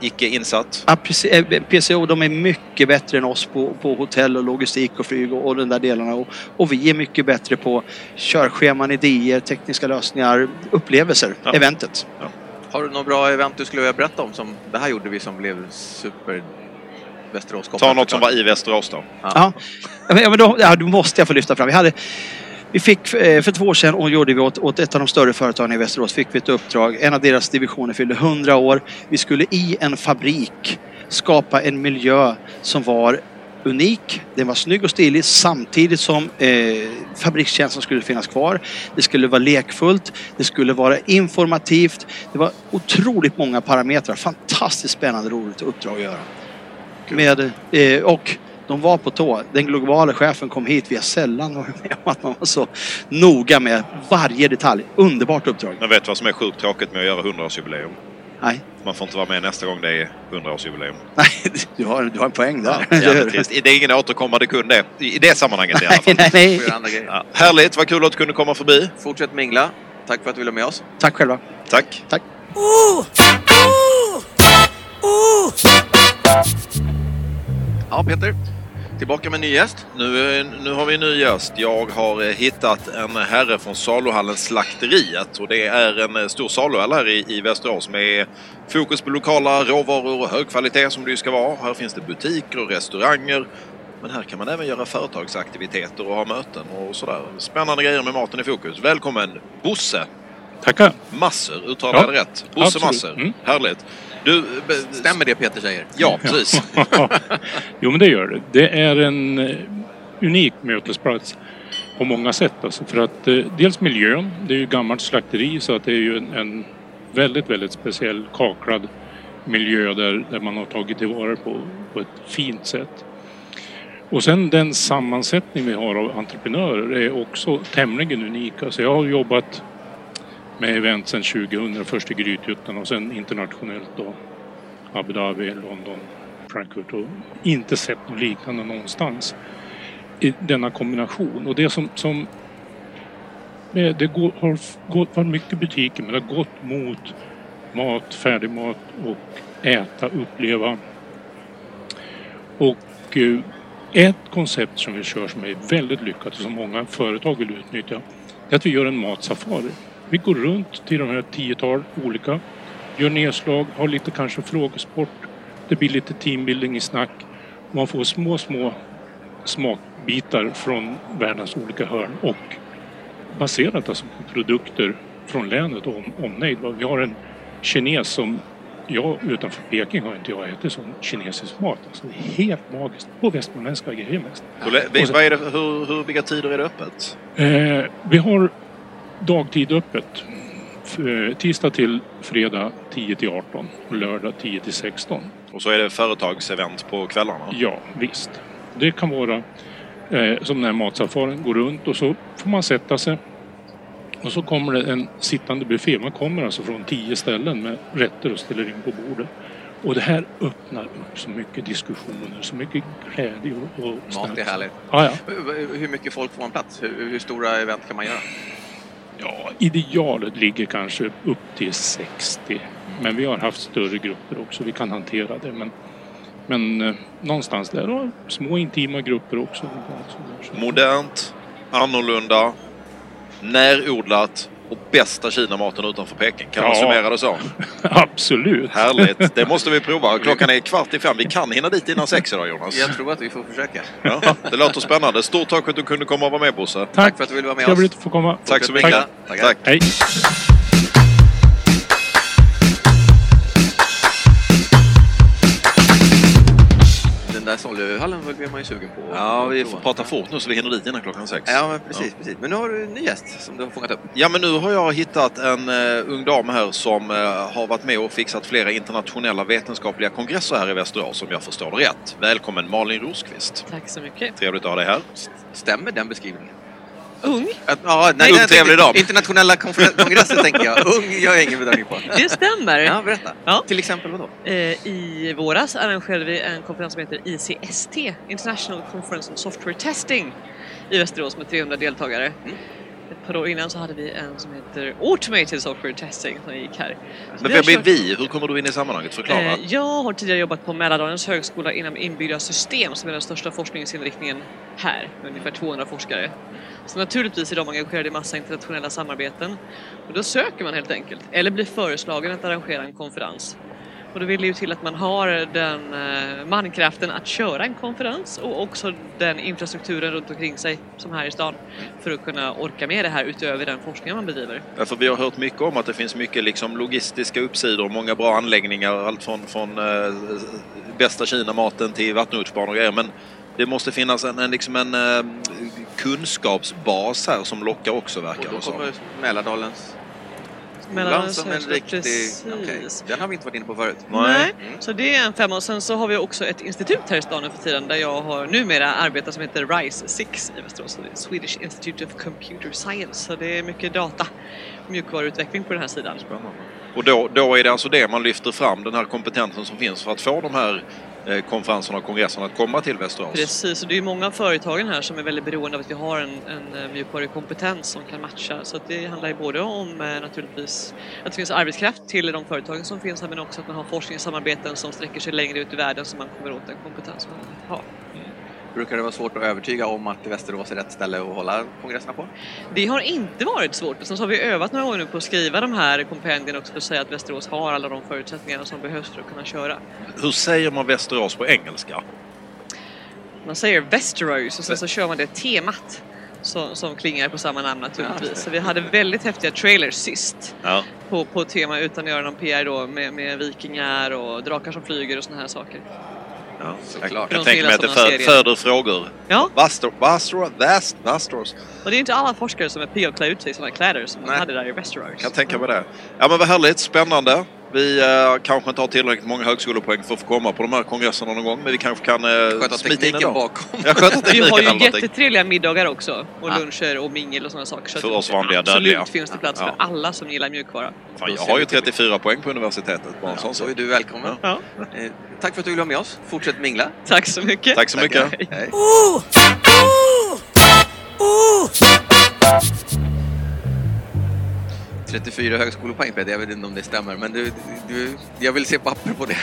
icke insatt? Ja, precis. Eh, PCO de är mycket bättre än oss på, på hotell och logistik och flyg och, och den där delarna. Och, och vi är mycket bättre på körscheman, idéer, tekniska lösningar, upplevelser, Ja. eventet. Har du något bra event du skulle vilja berätta om? Som, det här gjorde vi som blev super Västerås Ta något som var i Västerås då. Ja, ja men, ja, men då, ja, då måste jag få lyfta fram. Vi, hade, vi fick eh, för två år sedan och gjorde vi åt, åt ett av de större företagen i Västerås fick vi ett uppdrag. En av deras divisioner fyllde 100 år. Vi skulle i en fabrik skapa en miljö som var unik. Den var snygg och stilig samtidigt som eh, fabrikskänslan skulle finnas kvar. Det skulle vara lekfullt. Det skulle vara informativt. Det var otroligt många parametrar. Fantastiskt spännande roligt uppdrag att göra. Med, eh, och de var på tå. Den globala chefen kom hit. Vi har sällan varit med om att man var så noga med varje detalj. Underbart uppdrag. Jag vet vad som är sjukt tråkigt med att göra 100-årsjubileum. Nej, Man får inte vara med nästa gång det är 100-årsjubileum. nej du, har, du har en poäng där. Trist. Det är ingen återkommande kund det. I det sammanhanget i alla fall. nej, nej. Ja, härligt, vad kul att du kunde komma förbi. Fortsätt mingla. Tack för att du ville med oss. Tack själva. Tack. Tack. Ja, Peter. Tillbaka med ny gäst. Nu, nu har vi en ny gäst. Jag har eh, hittat en herre från saluhallen Slakteriet. Och det är en eh, stor saluhall här i, i Västerås med fokus på lokala råvaror och hög kvalitet som det ju ska vara. Här finns det butiker och restauranger. Men här kan man även göra företagsaktiviteter och ha möten och sådär. Spännande grejer med maten i fokus. Välkommen Bosse Tackar. Masser, uttalar jag det rätt? Bosse absolut. Masser. Mm. Härligt. Du, Stämmer det Peter säger? Ja, precis. jo men det gör det. Det är en eh, unik mötesplats på många sätt. Alltså för att eh, dels miljön, det är ju gammalt slakteri så att det är ju en, en väldigt, väldigt speciell kaklad miljö där, där man har tagit tillvara på, på ett fint sätt. Och sen den sammansättning vi har av entreprenörer är också tämligen unik. Alltså jag har jobbat med event sedan 2000, först i Grythyttan och sen internationellt då. Abu Dhabi, London, Frankfurt och inte sett något liknande någonstans. I denna kombination. Och det som, som det går, har gått, varit mycket butiker men det har gått mot mat, färdigmat och äta, uppleva. Och eh, ett koncept som vi kör som är väldigt lyckat och som många företag vill utnyttja är att vi gör en matsafari. Vi går runt till de här tiotal olika, gör nedslag, har lite kanske frågesport. Det blir lite teambuilding i snack. Man får små, små smakbitar från världens olika hörn och baserat alltså på produkter från länet och om, omnejd. Vi har en kines som jag utanför Peking har inte jag ätit sån kinesisk mat. Alltså, det är helt magiskt. På västmanländska grejer mest. Är det, hur, hur, vilka tider är det öppet? Eh, vi har dagtid öppet. Eh, tisdag till fredag 10 till 18 och lördag 10 till 16. Och så är det företagsevent på kvällarna? Ja, visst. Det kan vara eh, som den här matsafarin går runt och så får man sätta sig. Och så kommer det en sittande buffé. Man kommer alltså från tio ställen med rätter och ställer in på bordet. Och det här öppnar upp så mycket diskussioner, så mycket glädje och, och Mat är härligt. Ja, ja. Hur- Hur mycket folk får man plats? Hur, hur stora event kan man göra? Ja, idealet ligger kanske upp till 60. Men vi har haft större grupper också. Vi kan hantera det. Men, men eh, någonstans där. Och små intima grupper också. Modernt, annorlunda, närodlat och bästa kinamaten utanför Peking. Kan man Ja. summera det så? Absolut. Härligt. Det måste vi prova. Klockan är kvart i fem. Vi kan hinna dit innan sex idag Jonas. Jag tror att vi får försöka. Ja, det låter spännande. Stort tack för att du kunde komma och vara med Bosse. Tack, för att du ville vara med Trevligt oss. att få komma. Tack så mycket. Tackar. Tack. Hej. Där Sollehallen blev man ju sugen på. Ja, vi får prata fort nu så vi hinner dit innan klockan sex. Ja, men precis, precis. Men nu har du en ny gäst som du har fångat upp. Ja, men nu har jag hittat en uh, ung dam här som eh, har varit med och fixat flera internationella vetenskapliga kongresser här i Västerås, om jag förstår det rätt. Välkommen Malin Rosqvist. Tack så mycket. Trevligt att ha dig här. Stämmer den beskrivningen? Ung? Att, ja, nej, Ung, trevlig dam. Internationella kongresser tänker jag. Ung gör jag ingen bedömning på. Det stämmer. Ja, berätta. Ja. Till exempel vadå? Eh, I våras arrangerade vi en konferens som heter ICST, International Conference on Software Testing, i Västerås med 300 deltagare. Ett par år innan så hade vi en som heter Automated Software Testing som gick här. Så Men vem är kört- vi? Hur kommer du in i sammanhanget? Förklara. Eh, Jag har tidigare jobbat på Mälardalens högskola inom inbyggda system som är den största forskningsinriktningen här med ungefär 200 forskare. Så naturligtvis är de engagerade i massa internationella samarbeten och då söker man helt enkelt eller blir föreslagen att arrangera en konferens. Och då vill det ju till att man har den eh, mankraften att köra en konferens och också den infrastrukturen runt omkring sig som här i stan för att kunna orka med det här utöver den forskning man bedriver. Ja, för vi har hört mycket om att det finns mycket liksom logistiska uppsidor, många bra anläggningar, allt från, från eh, bästa Kina-maten till vattenrutschbanor och grejer. Men det måste finnas en, en, liksom en eh, kunskapsbas här som lockar också verkar Och då det som. kommer Mälardalens skolan som en riktig... okej. Den har vi inte varit inne på förut. Nej. Mm. Så det är en femma och sen så har vi också ett institut här i stan nu för tiden där jag har numera arbetar som heter RISE 6 i Västerås. Det Swedish Institute of Computer Science. Så det är mycket data mjukvaruutveckling på den här sidan. Och då, då är det alltså det man lyfter fram, den här kompetensen som finns för att få de här Eh, konferenserna och kongresserna att komma till Västerås. Precis, och det är många av företagen här som är väldigt beroende av att vi har en, en eh, mjukvarukompetens som kan matcha. Så att det handlar ju både om eh, naturligtvis att det finns arbetskraft till de företagen som finns här men också att man har forskningssamarbeten som sträcker sig längre ut i världen så man kommer åt den kompetens man har. Brukar det vara svårt att övertyga om att Västerås är rätt ställe att hålla kongresserna på? Det har inte varit svårt sen så har vi övat några gånger nu på att skriva de här kompendierna också för att säga att Västerås har alla de förutsättningarna som behövs för att kunna köra. Hur säger man Västerås på engelska? man säger Västerås och sen så kör man det temat som, som klingar på samma namn naturligtvis. Så vi hade väldigt häftiga trailers sist Ja. på, på tema utan att göra någon PR då med, med vikingar och drakar som flyger och såna här saker. Ja, Såklart. Jag, jag tänker mig att det för, föder frågor. Ja. Vastor, Vastor, Vast, Vastors. Och det är inte alla forskare som är pigga att klä ut sig i här kläder som man Nej. hade där i Västerås. Kan tänka mig det. Ja men vad härligt, spännande. Vi eh, kanske inte har tillräckligt många högskolepoäng för att få komma på de här kongresserna någon gång, men vi kanske kan eh, Sköta smita in tekniken idag. bakom. Ja, sköta Vi tekniken har ju jättetrevliga middagar också och Ja. luncher och mingel och sådana saker. Så För att oss vanliga absolut dödliga. finns det plats Ja. för alla som gillar mjukvara. Fan, jag har ju 34 poäng på universitetet. Bara en sån Så är du välkommen. Ja. Eh, tack för att du ville vara med oss. Fortsätt mingla. Tack så mycket. Tack så mycket. Tackar. Hej. 34 högskolepoäng Peter, jag vet inte om det stämmer, men du, du, jag vill se papper på det.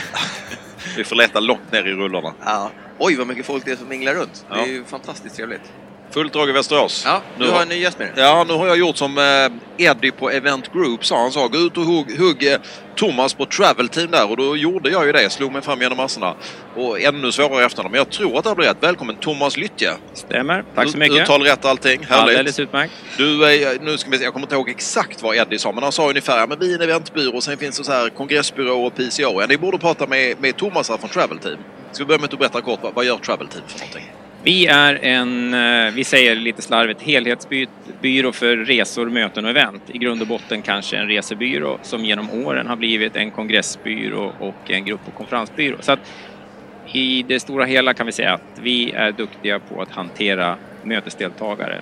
Vi får leta långt ner i rullorna. Ja. Oj, vad mycket folk det är som minglar runt. Det Ja. är ju fantastiskt trevligt. Fullt drag i Västerås. Ja, Nu du har- har en ny gäst med dig. Ja, nu har jag gjort som eh, Eddie på Event Group sa. Han sa gå ut och hugg, hugg eh, Thomas på Travel Team där och då gjorde jag ju det. Slog mig fram genom massorna. Och ännu svårare efter Men jag tror att det här blir rätt. Välkommen Thomas Lyttje. Stämmer. Tack så mycket. Uttal rätt allting. Härligt. Alldeles utmärkt. Du, är- nu ska vi se, jag kommer inte ihåg exakt vad Eddie sa, men han sa ungefär ja, men vi är en eventbyrå, sen finns det så här kongressbyrå och PCO. Ja, ni borde prata med, med Thomas här från Travel Team. Ska vi börja med att berätta kort, vad, vad gör Travel Team för någonting? Vi är en, eh, vi säger lite slarvigt, helhetsbyrå för resor, möten och event. I grund och botten kanske en resebyrå som genom åren har blivit en kongressbyrå och en grupp och konferensbyrå. Så att i det stora hela kan vi säga att vi är duktiga på att hantera mötesdeltagare.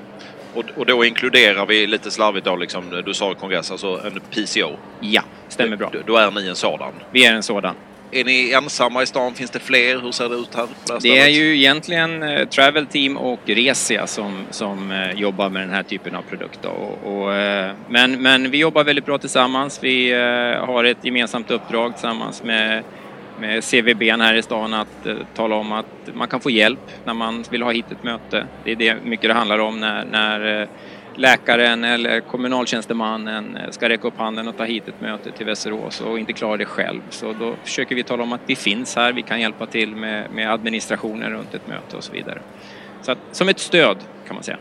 Och, och då inkluderar vi lite slarvigt då, liksom, du sa kongress, alltså en PCO. Ja, stämmer bra. Då, då är ni en sådan. Vi är en sådan. Är ni ensamma i stan? Finns det fler? Hur ser det ut här? Det är ju egentligen eh, Travel Team och Resia som, som eh, jobbar med den här typen av produkt. Och, och, eh, men, men vi jobbar väldigt bra tillsammans. Vi eh, har ett gemensamt uppdrag tillsammans med, med CVB här i stan att eh, tala om att man kan få hjälp när man vill ha hit ett möte. Det är det mycket det handlar om när, när läkaren eller kommunaltjänstemannen eh, ska räcka upp handen och ta hit ett möte till Västerås och inte klarar det själv. Så då försöker vi tala om att vi finns här, vi kan hjälpa till med, med administrationen runt ett möte och så vidare. Så att, som ett stöd kan man säga.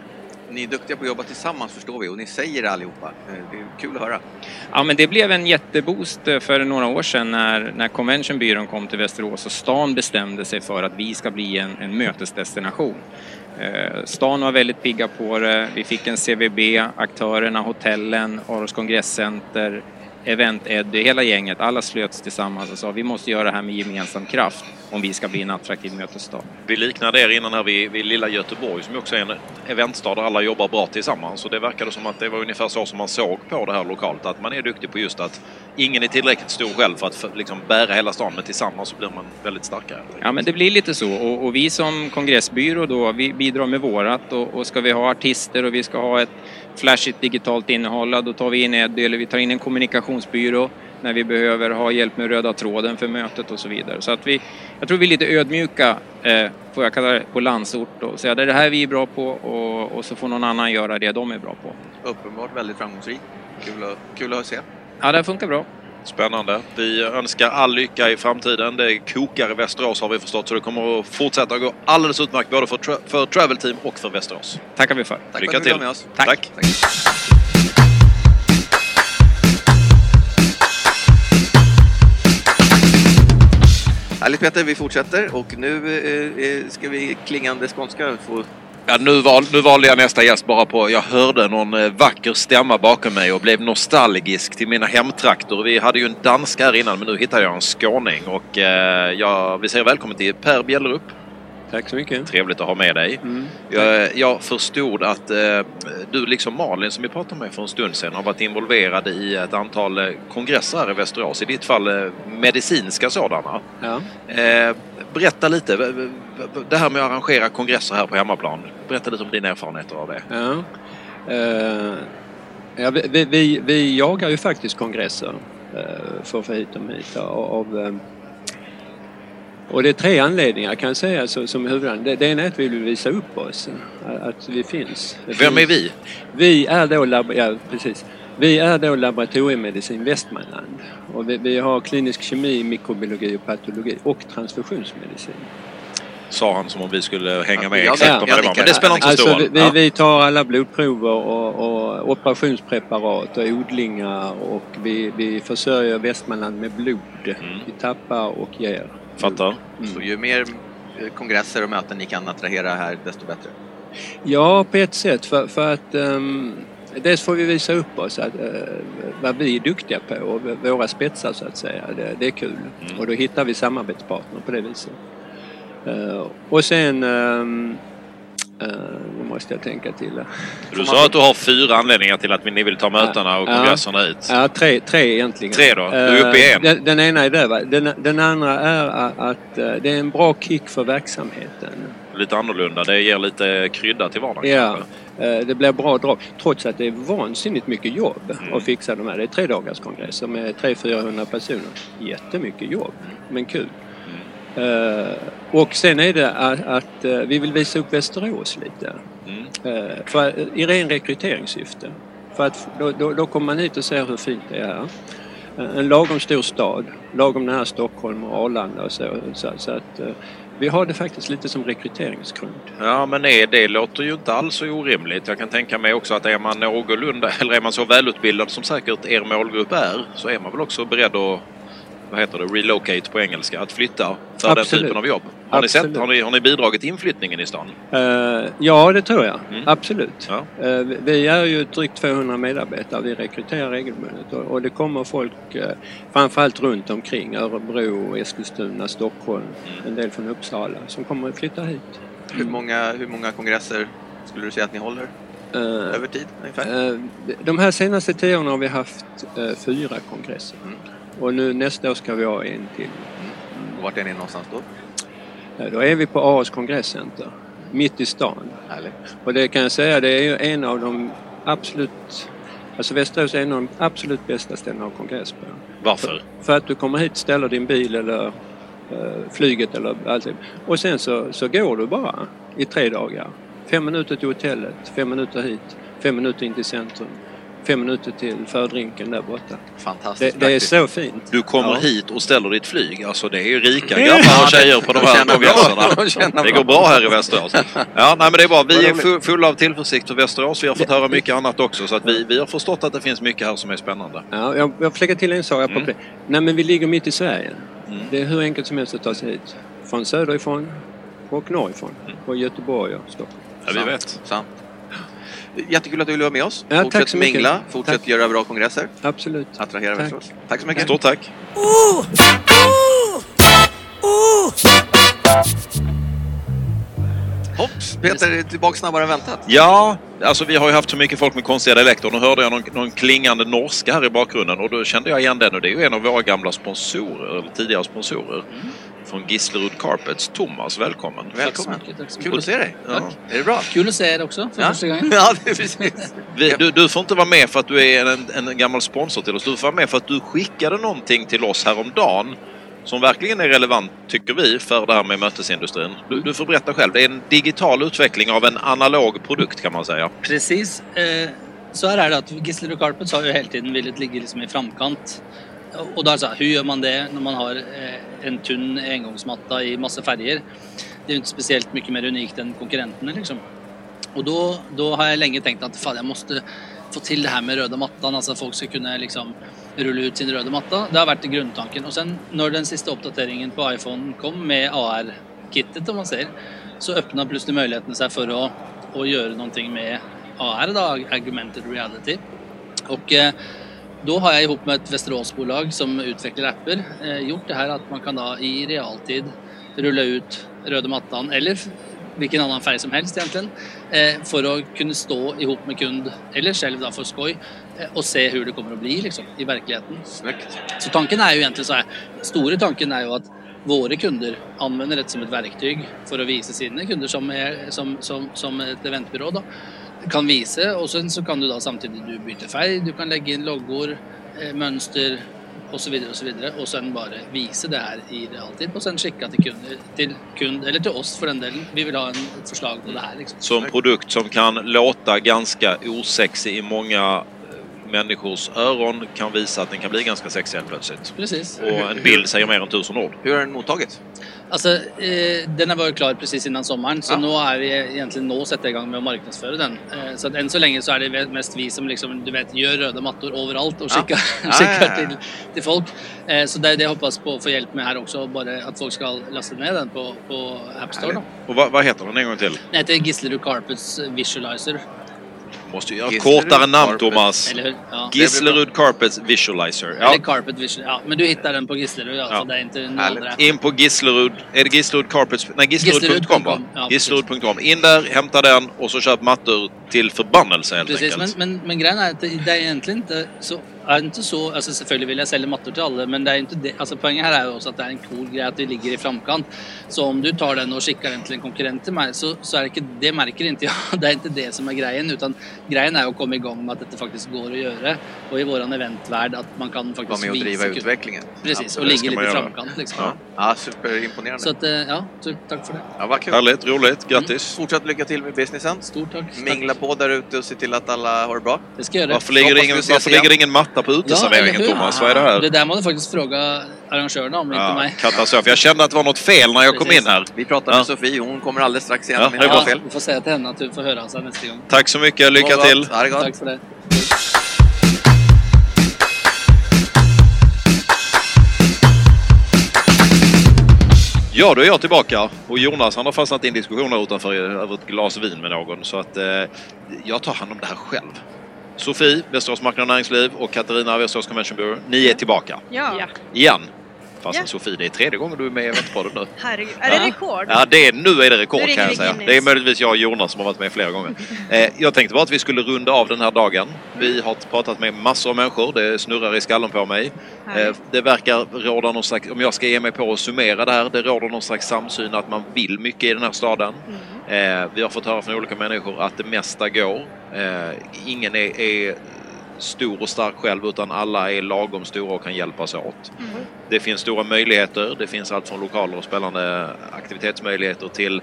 Ni är duktiga på att jobba tillsammans förstår vi och ni säger det allihopa. Eh, det är kul att höra. Ja, men det blev en jätteboost eh, för några år sedan när, när Conventionbyrån kom till Västerås och stan bestämde sig för att vi ska bli en, en mötesdestination. Eh, stan var väldigt pigga på det. Vi fick en CVB, aktörerna, hotellen, Aros kongresscenter, Event Eddy, hela gänget. Alla slöts tillsammans och sa vi måste göra det här med gemensam kraft om vi ska bli en attraktiv mötesstad. Vi liknade er innan här vid, vid lilla Göteborg som också är en eventstad där alla jobbar bra tillsammans. Och det verkade som att det var ungefär så som man såg på det här lokalt. Att man är duktig på just att ingen är tillräckligt stor själv för att liksom, bära hela stan. Men tillsammans så blir man väldigt starkare. Ja, men det blir lite så. Och, och vi som kongressbyrå då, vi bidrar med vårat och, och ska vi ha artister och vi ska ha ett flashigt digitalt innehåll, då tar vi in Eddie eller vi tar in en kommunikationsbyrå när vi behöver ha hjälp med röda tråden för mötet och så vidare. Så att vi, jag tror vi är lite ödmjuka, eh, får jag kalla det, på landsort och säga det är det här vi är bra på och, och så får någon annan göra det de är bra på. Uppenbart väldigt framgångsrik. Kul att, kul att se. Ja, det funkar bra. Spännande. Vi önskar all lycka i framtiden. Det kokar i Västerås har vi förstått så det kommer att fortsätta gå alldeles utmärkt både för, tra- för Travel Team och för Västerås. tackar vi för. Tack Lycka för att till. med oss. Tack. Tack. Härligt Peter, vi fortsätter och nu eh, eh, ska vi klingande skånska få... Ja, nu, val, nu valde jag nästa gäst bara på... Jag hörde någon eh, vacker stämma bakom mig och blev nostalgisk till mina hemtrakter. Vi hade ju en dansk här innan men nu hittade jag en skåning och eh, jag, vi säger välkommen till Per Bjellerup. Tack så mycket. Trevligt att ha med dig. Mm. Jag, jag förstod att eh, du liksom Malin som vi pratade med för en stund sedan har varit involverad i ett antal eh, kongresser här i Västerås. I ditt fall eh, medicinska sådana. Ja. Berätta lite, det här med att arrangera kongresser här på hemmaplan. Berätta lite om dina erfarenheter av det. Ja. Eh, ja, vi, vi- vi, jagar ju faktiskt kongresser eh, för att få hit dem hit. Av, eh, och det är tre anledningar kan jag säga så, som huvudän. Det, det ena är att vi vill visa upp oss, att vi finns. Vem är vi? Vi är då, ja, precis. Vi är då laboratoriemedicin Västmanland och vi, vi har klinisk kemi, mikrobiologi och patologi och transfusionsmedicin. sa han som om vi skulle hänga med jag- exakt vad det var. Men det spelar inte så Alltså, stor vi, roll. vi, Ja. vi tar alla blodprover och, och operationspreparat och odlingar och vi, vi försörjer Västmanland med blod. Mm. Vi tappar och ger. Fattar. Så ju mer eh, kongresser och möten ni kan attrahera här, desto bättre. Ja, på ett sätt. För, för att um, dels får vi visa upp oss, att, eh, vad vi är duktiga på och våra spetsar så att säga. Det, det är kul. Mm. Och då hittar vi samarbetspartner på det viset. Eh, och sen uh, nu måste jag tänka till. Du sa att du har fyra anledningar till att ni vill ta mötena och kongresserna hit. Ja, tre, tre egentligen. Tre då? Du är uppe i en. Den, den ena är det va. Den, den andra är att, det är en bra kick för verksamheten. Lite annorlunda. Det ger lite krydda till vardagen Ja, kanske. Eh, det blir bra drag. Trots att det är vansinnigt mycket jobb Mm. att fixa de här. Det är tre dagars kongresser med 300-400 personer. Jättemycket jobb, men kul. Mm. Och sen är det att, att eh, vi vill visa upp Västerås lite. Mm. För, I ren rekryteringssyfte. För att då, då, då kommer man hit och ser hur fint det är En lagom stor stad, lagom nära Stockholm och Arlanda och så. Så, så att vi har det faktiskt lite som rekryteringsgrund. Ja, men nej, det låter ju inte alls så orimligt. Jag kan tänka mig också att är man någorlunda, eller är man så välutbildad som säkert er målgrupp är, så är man väl också beredd att vad heter det, relocate på engelska, att flytta för den Absolut. typen av jobb. Har ni, sett, har, ni, har ni bidragit till inflyttningen i stan? Eh, ja, det tror jag. Mm. Absolut. Ja. Eh, vi- är ju drygt 200 medarbetare. Vi rekryterar regelbundet och, och det kommer folk uh, framförallt runt omkring. Örebro, Eskilstuna, Stockholm, Mm. en del från Uppsala som kommer att flytta hit. Hur många, hur många kongresser skulle du säga att ni håller över tid ungefär? de här senaste tio åren har vi haft fyra kongresser. Mm. Och nu nästa år ska vi ha en till. Och vart är ni någonstans då? Eh, Då är vi på AAs kongresscenter, mitt i stan. Härligt. Och det kan jag säga, det är ju en av de absolut... Alltså Västerås är en av de absolut bästa ställena att ha kongress på. Varför? För att du kommer hit, ställer din bil eller eh, flyget eller allt det. Och sen så, så går du bara i tre dagar. Fem minuter till hotellet, fem minuter hit, fem minuter in till centrum, fem minuter till fördrinken där borta. Det, Fantastiskt det är praktiskt. så fint. Du kommer Ja. hit och ställer ditt flyg. Alltså det är ju rika grabbar och det- tjejer på de här kongresserna. Det går bra här i Västerås. Ja, nej men det är bra. Vi är fulla av tillförsikt för Västerås. Vi har fått höra mycket annat också så att vi, vi har förstått att det finns mycket här som är spännande. Ja, jag, jag får lägga till en sak Mm. det. Nej men vi ligger mitt i Sverige. Mm. Det är hur enkelt som helst att ta sig hit. Från söderifrån och norrifrån. Och Göteborg och Stockholm. Ja, vi Sant. vet. Sant. Jättekul att du ville vara med oss. Ja, tack fortsätt mingla, fortsätt Tack. göra bra kongresser, Absolut. attrahera Tack. Västerås. Tack så mycket. Stort tack. Hopp, Peter är tillbaka snabbare än väntat. Ja, alltså vi har ju haft så mycket folk med konstiga dialekter. Nu hörde jag någon, någon klingande norska här i bakgrunden och då kände jag igen den och det är ju en av våra gamla sponsorer, eller tidigare sponsorer. Från Gislerud Carpets. Thomas, välkommen. Välkommen. mycket, tack så Kul att se dig. Ja. Är det bra? Kul att se er också för Ja. första gången. Ja, det är precis. Vi, du, du får inte vara med för att du är en, en gammal sponsor till oss. Du får vara med för att du skickade någonting till oss häromdagen som verkligen är relevant, tycker vi, för det här med mötesindustrin. Du, du får berätta själv. Det är en digital utveckling av en analog produkt kan man säga. Precis. Eh, så här är det att Gisler Carpets har ju hela tiden velat ligga liksom i framkant. Och då är det så här, hur gör man det när man har eh, en tunn engångsmatta i massa färger? Det är ju inte speciellt mycket mer unikt än konkurrenterna liksom. Och då, då har jag länge tänkt att fan, jag måste få till det här med röda mattan, alltså att folk ska kunna liksom rulla ut sin röda matta. Det har varit grundtanken. Och sen när den sista uppdateringen på iPhone kom med AR-kittet om man säger, så öppnade plötsligt möjligheten sig för att, att göra någonting med AR, då, augmented reality. Och eh, då har jag ihop med ett Västeråsbolag som utvecklar appar eh, gjort det här att man kan då i realtid rulla ut röda mattan eller vilken annan färg som helst egentligen eh, för att kunna stå ihop med kund eller själv då för skoj eh, och se hur det kommer att bli liksom, i verkligheten. Snyggt. Så tanken är ju egentligen så här, stora tanken är ju att våra kunder använder det som ett verktyg för att visa sina kunder som, är, som, som, som ett eventbyrå då, kan visa och sen så kan du då samtidigt du byta färg, du kan lägga in loggor, eh, mönster och så vidare och så vidare och sen bara visa det här i realtid och sen skicka till kund, till kund eller till oss för den delen. Vi vill ha en, ett förslag på det här liksom. Så en produkt som kan låta ganska osexig i många människors öron kan visa att den kan bli ganska sexig helt plötsligt. Precis. Och en bild säger mer än tusen ord. Hur har den mottagits? Altså, eh, Den har vært klar precis innan sommaren, så Ja. nå er vi egentlig nå setter i gang med å markedsføre den. Eh, så at enn så lenge så er det mest vi som liksom, du vet, gjør røde mattor overalt og Ja. skikker, Ja, skikker ja, ja. Til, til folk. Eh, så det er det jeg hoppas på å få hjelp med her også, bare at folk skal laste ned den på, på AppStore. da. Och vad, vad heter den en gång till? Den heter Gislerud Carpets Visualizer. Måste ju göra ett Gislerud kortare namn Carpet. Thomas. Eller hur? Ja. Gislerud Carpets Visualizer. Ja. Eller Carpet Visual. Ja, men du hittar den på Gislerud, alltså. Ja. Det är inte andra. In på Gislerud, är det Gislerud Carpets? Nej, Gislerud.com va? Gislerud.com, ja, precis. Gislerud.com. In där, hämta den och så köp mattor till förbannelse helt Precis, men, enkelt. men, men grejen är att det, det är egentligen inte så, är inte så, alltså selvfølgelig vill jag sälja mattor till alla, men det är inte det, alltså poängen här är ju också att det är en cool grej att vi ligger i framkant. Så om du tar den och skickar den till en konkurrent till mig så, så är det inte, det märker inte jag, det är inte det som är grejen, utan grejen är att komma igång med att detta faktiskt går att göra och i våran eventvärld att man kan Var faktiskt med och driva utvecklingen. Precis, och ska lite i framkant liksom. Ja, ja superimponerande. Så att, eh, ja, tack för det. Ja, vad kul. Härligt, roligt, grattis. Fortsatt lycka till med businessen. Stort tack. Mingla på där ute och se till att alla har det bra. Det ska jag göra. Varför ligger, ingen, varför ligger ingen matta på uteserveringen hur? Thomas? Vad är det här? Det där må du faktiskt fråga arrangörerna om, inte Ja, mig. katastrof. Jag kände att det var något fel när jag kom Precis. in här. Vi pratar Ja. med Sofie, hon kommer alldeles strax igen Ja, det är bra. fel. Vi får säga till henne att du får höra sen nästa gång. Tack så mycket, lycka till. Tack för det. Ja, då är jag tillbaka och Jonas han har fastnat i en diskussion här utanför över ett glas vin med någon så att eh, jag tar hand om det här själv. Sofie, Västerås Marknad och Näringsliv och Katarina, Västerås Convention Bureau. Ni är tillbaka. Ja, Igen. Fast Ja. Sofie, det är tredje gången du är med i Eventpodden nu. herregud. Är det rekord? Ja, det är, nu är det rekord Nu ringer kan jag säga. Guinness. Det är möjligtvis jag och Jonas som har varit med flera gånger. Eh, jag tänkte bara att vi skulle runda av den här dagen. Vi har pratat med massor av människor. Det snurrar i skallen på mig. Eh, det verkar råda någon slags, om jag ska ge mig på att summera det här, det råder någon slags samsyn att man vill mycket i den här staden. Eh, Eh, vi har fått höra från olika människor att det mesta går. Eh, ingen är, är stor och stark själv utan alla är lagom stora och kan hjälpas åt. Det finns stora möjligheter. Det finns allt från lokaler och spännande aktivitetsmöjligheter till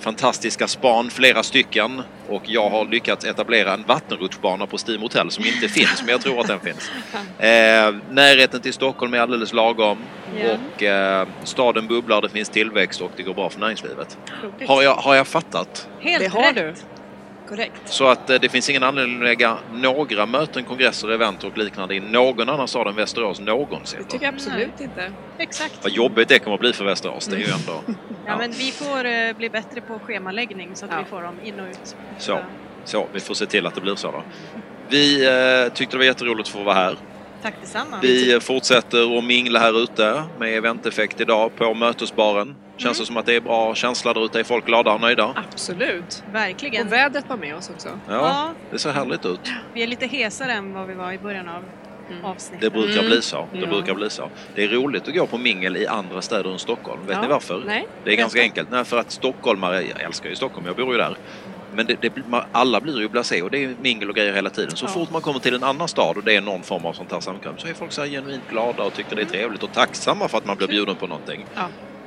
fantastiska span, flera stycken. Och jag har lyckats etablera en vattenrutschbana på Steam Hotel som inte finns, men jag tror att den finns. Eh, närheten till Stockholm är alldeles lagom. Ja. Och eh, staden bubblar, det finns tillväxt och det går bra för näringslivet. Har jag, har jag fattat? Helt Det har rätt. du. Korrekt. Så att eh, det finns ingen anledning att lägga några möten, kongresser, event och liknande i någon annan stad än Västerås någonsin. Det tycker jag absolut inte. Exakt. Vad jobbigt det kommer att bli för Västerås. Det är ju ändå... Ja, men vi får eh, bli bättre på schemaläggning så att Ja. vi får dem in och ut. Så. Så, vi får se till att det blir så då. Vi eh, tyckte det var jätteroligt att få vara här. Tack detsamma. Vi fortsätter att mingla här ute med eventeffekt idag på mötesbaren. Känns det som att det är bra känsla där ute? Är folk glada och nöjda? Absolut. Verkligen. Och vädret var med oss också. Ja, Ja. det ser härligt ut. Vi är lite hesare än vad vi var i början av Mm. avsnittet. Det brukar Mm. bli så. Det Ja. brukar bli så. Det är roligt att gå på mingel i andra städer än Stockholm. Vet Ja. ni varför? Nej. Det är ganska enkelt. Nej, för att stockholmare, jag älskar ju Stockholm, jag bor ju där. Men det, det, alla blir ju blasé och det är mingel och grejer hela tiden. Så Ja. fort man kommer till en annan stad och det är någon form av sånt här samkväm så är folk så här genuint glada och tycker det är trevligt och tacksamma för att man blir bjuden på någonting. Ja.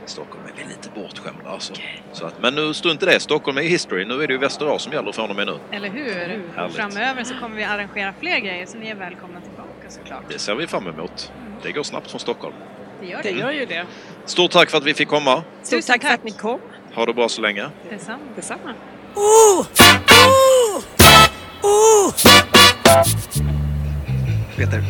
Stockholm är väl lite bortskämda alltså. Så att, men nu strunt i det, Stockholm är history. Nu är det ju Västerås som gäller från och med nu. Eller hur? Härligt. Framöver så kommer vi arrangera fler grejer så ni är välkomna tillbaka såklart. Det ser vi fram emot. Det går snabbt från Stockholm. Det gör Det det. gör ju det. Stort tack för att vi fick komma. Stort tack för att ni kom. Ha det bra så länge. Detsamma. Detsamma. Peter,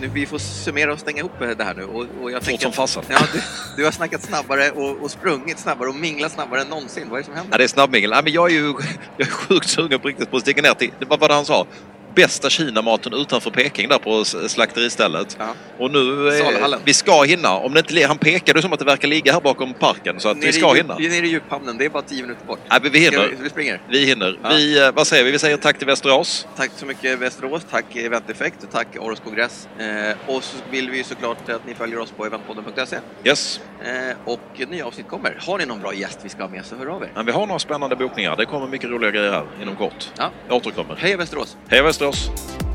nu, vi får summera och stänga ihop det här nu. Och, och jag tänker som fasen. Ja, du, du har snackat snabbare och, och sprungit snabbare och minglat snabbare än någonsin. Vad är det som händer? Ja, det är snabbmingel. Men jag är ju jag är sjukt sugen på riktigt på att sticka ner till, vad var det han sa? Bästa Kinamaten utanför Peking där på slakteristället. Ja. Och nu, eh, vi ska hinna. Om det inte, han pekade som att det verkar ligga här bakom parken så att vi ska i, hinna. Nere i djuphamnen, det är bara tio minuter bort. Nej, vi hinner. vi, vi springer. Vi hinner. Ja. Vi, eh, vad säger vi? Vi säger tack till Västerås. Tack så mycket Västerås, tack Eventeffekt och tack Aros kongress. Eh, och så vill vi såklart att ni följer oss på eventpodden.se. Yes. Eh, och nya avsnitt kommer. Har ni någon bra gäst vi ska ha med så hör av er. Men vi har några spännande bokningar. Det kommer mycket roliga grejer här inom kort. Ja. Jag återkommer. Hej Västerås! Hej Västerås! Bienvenidos.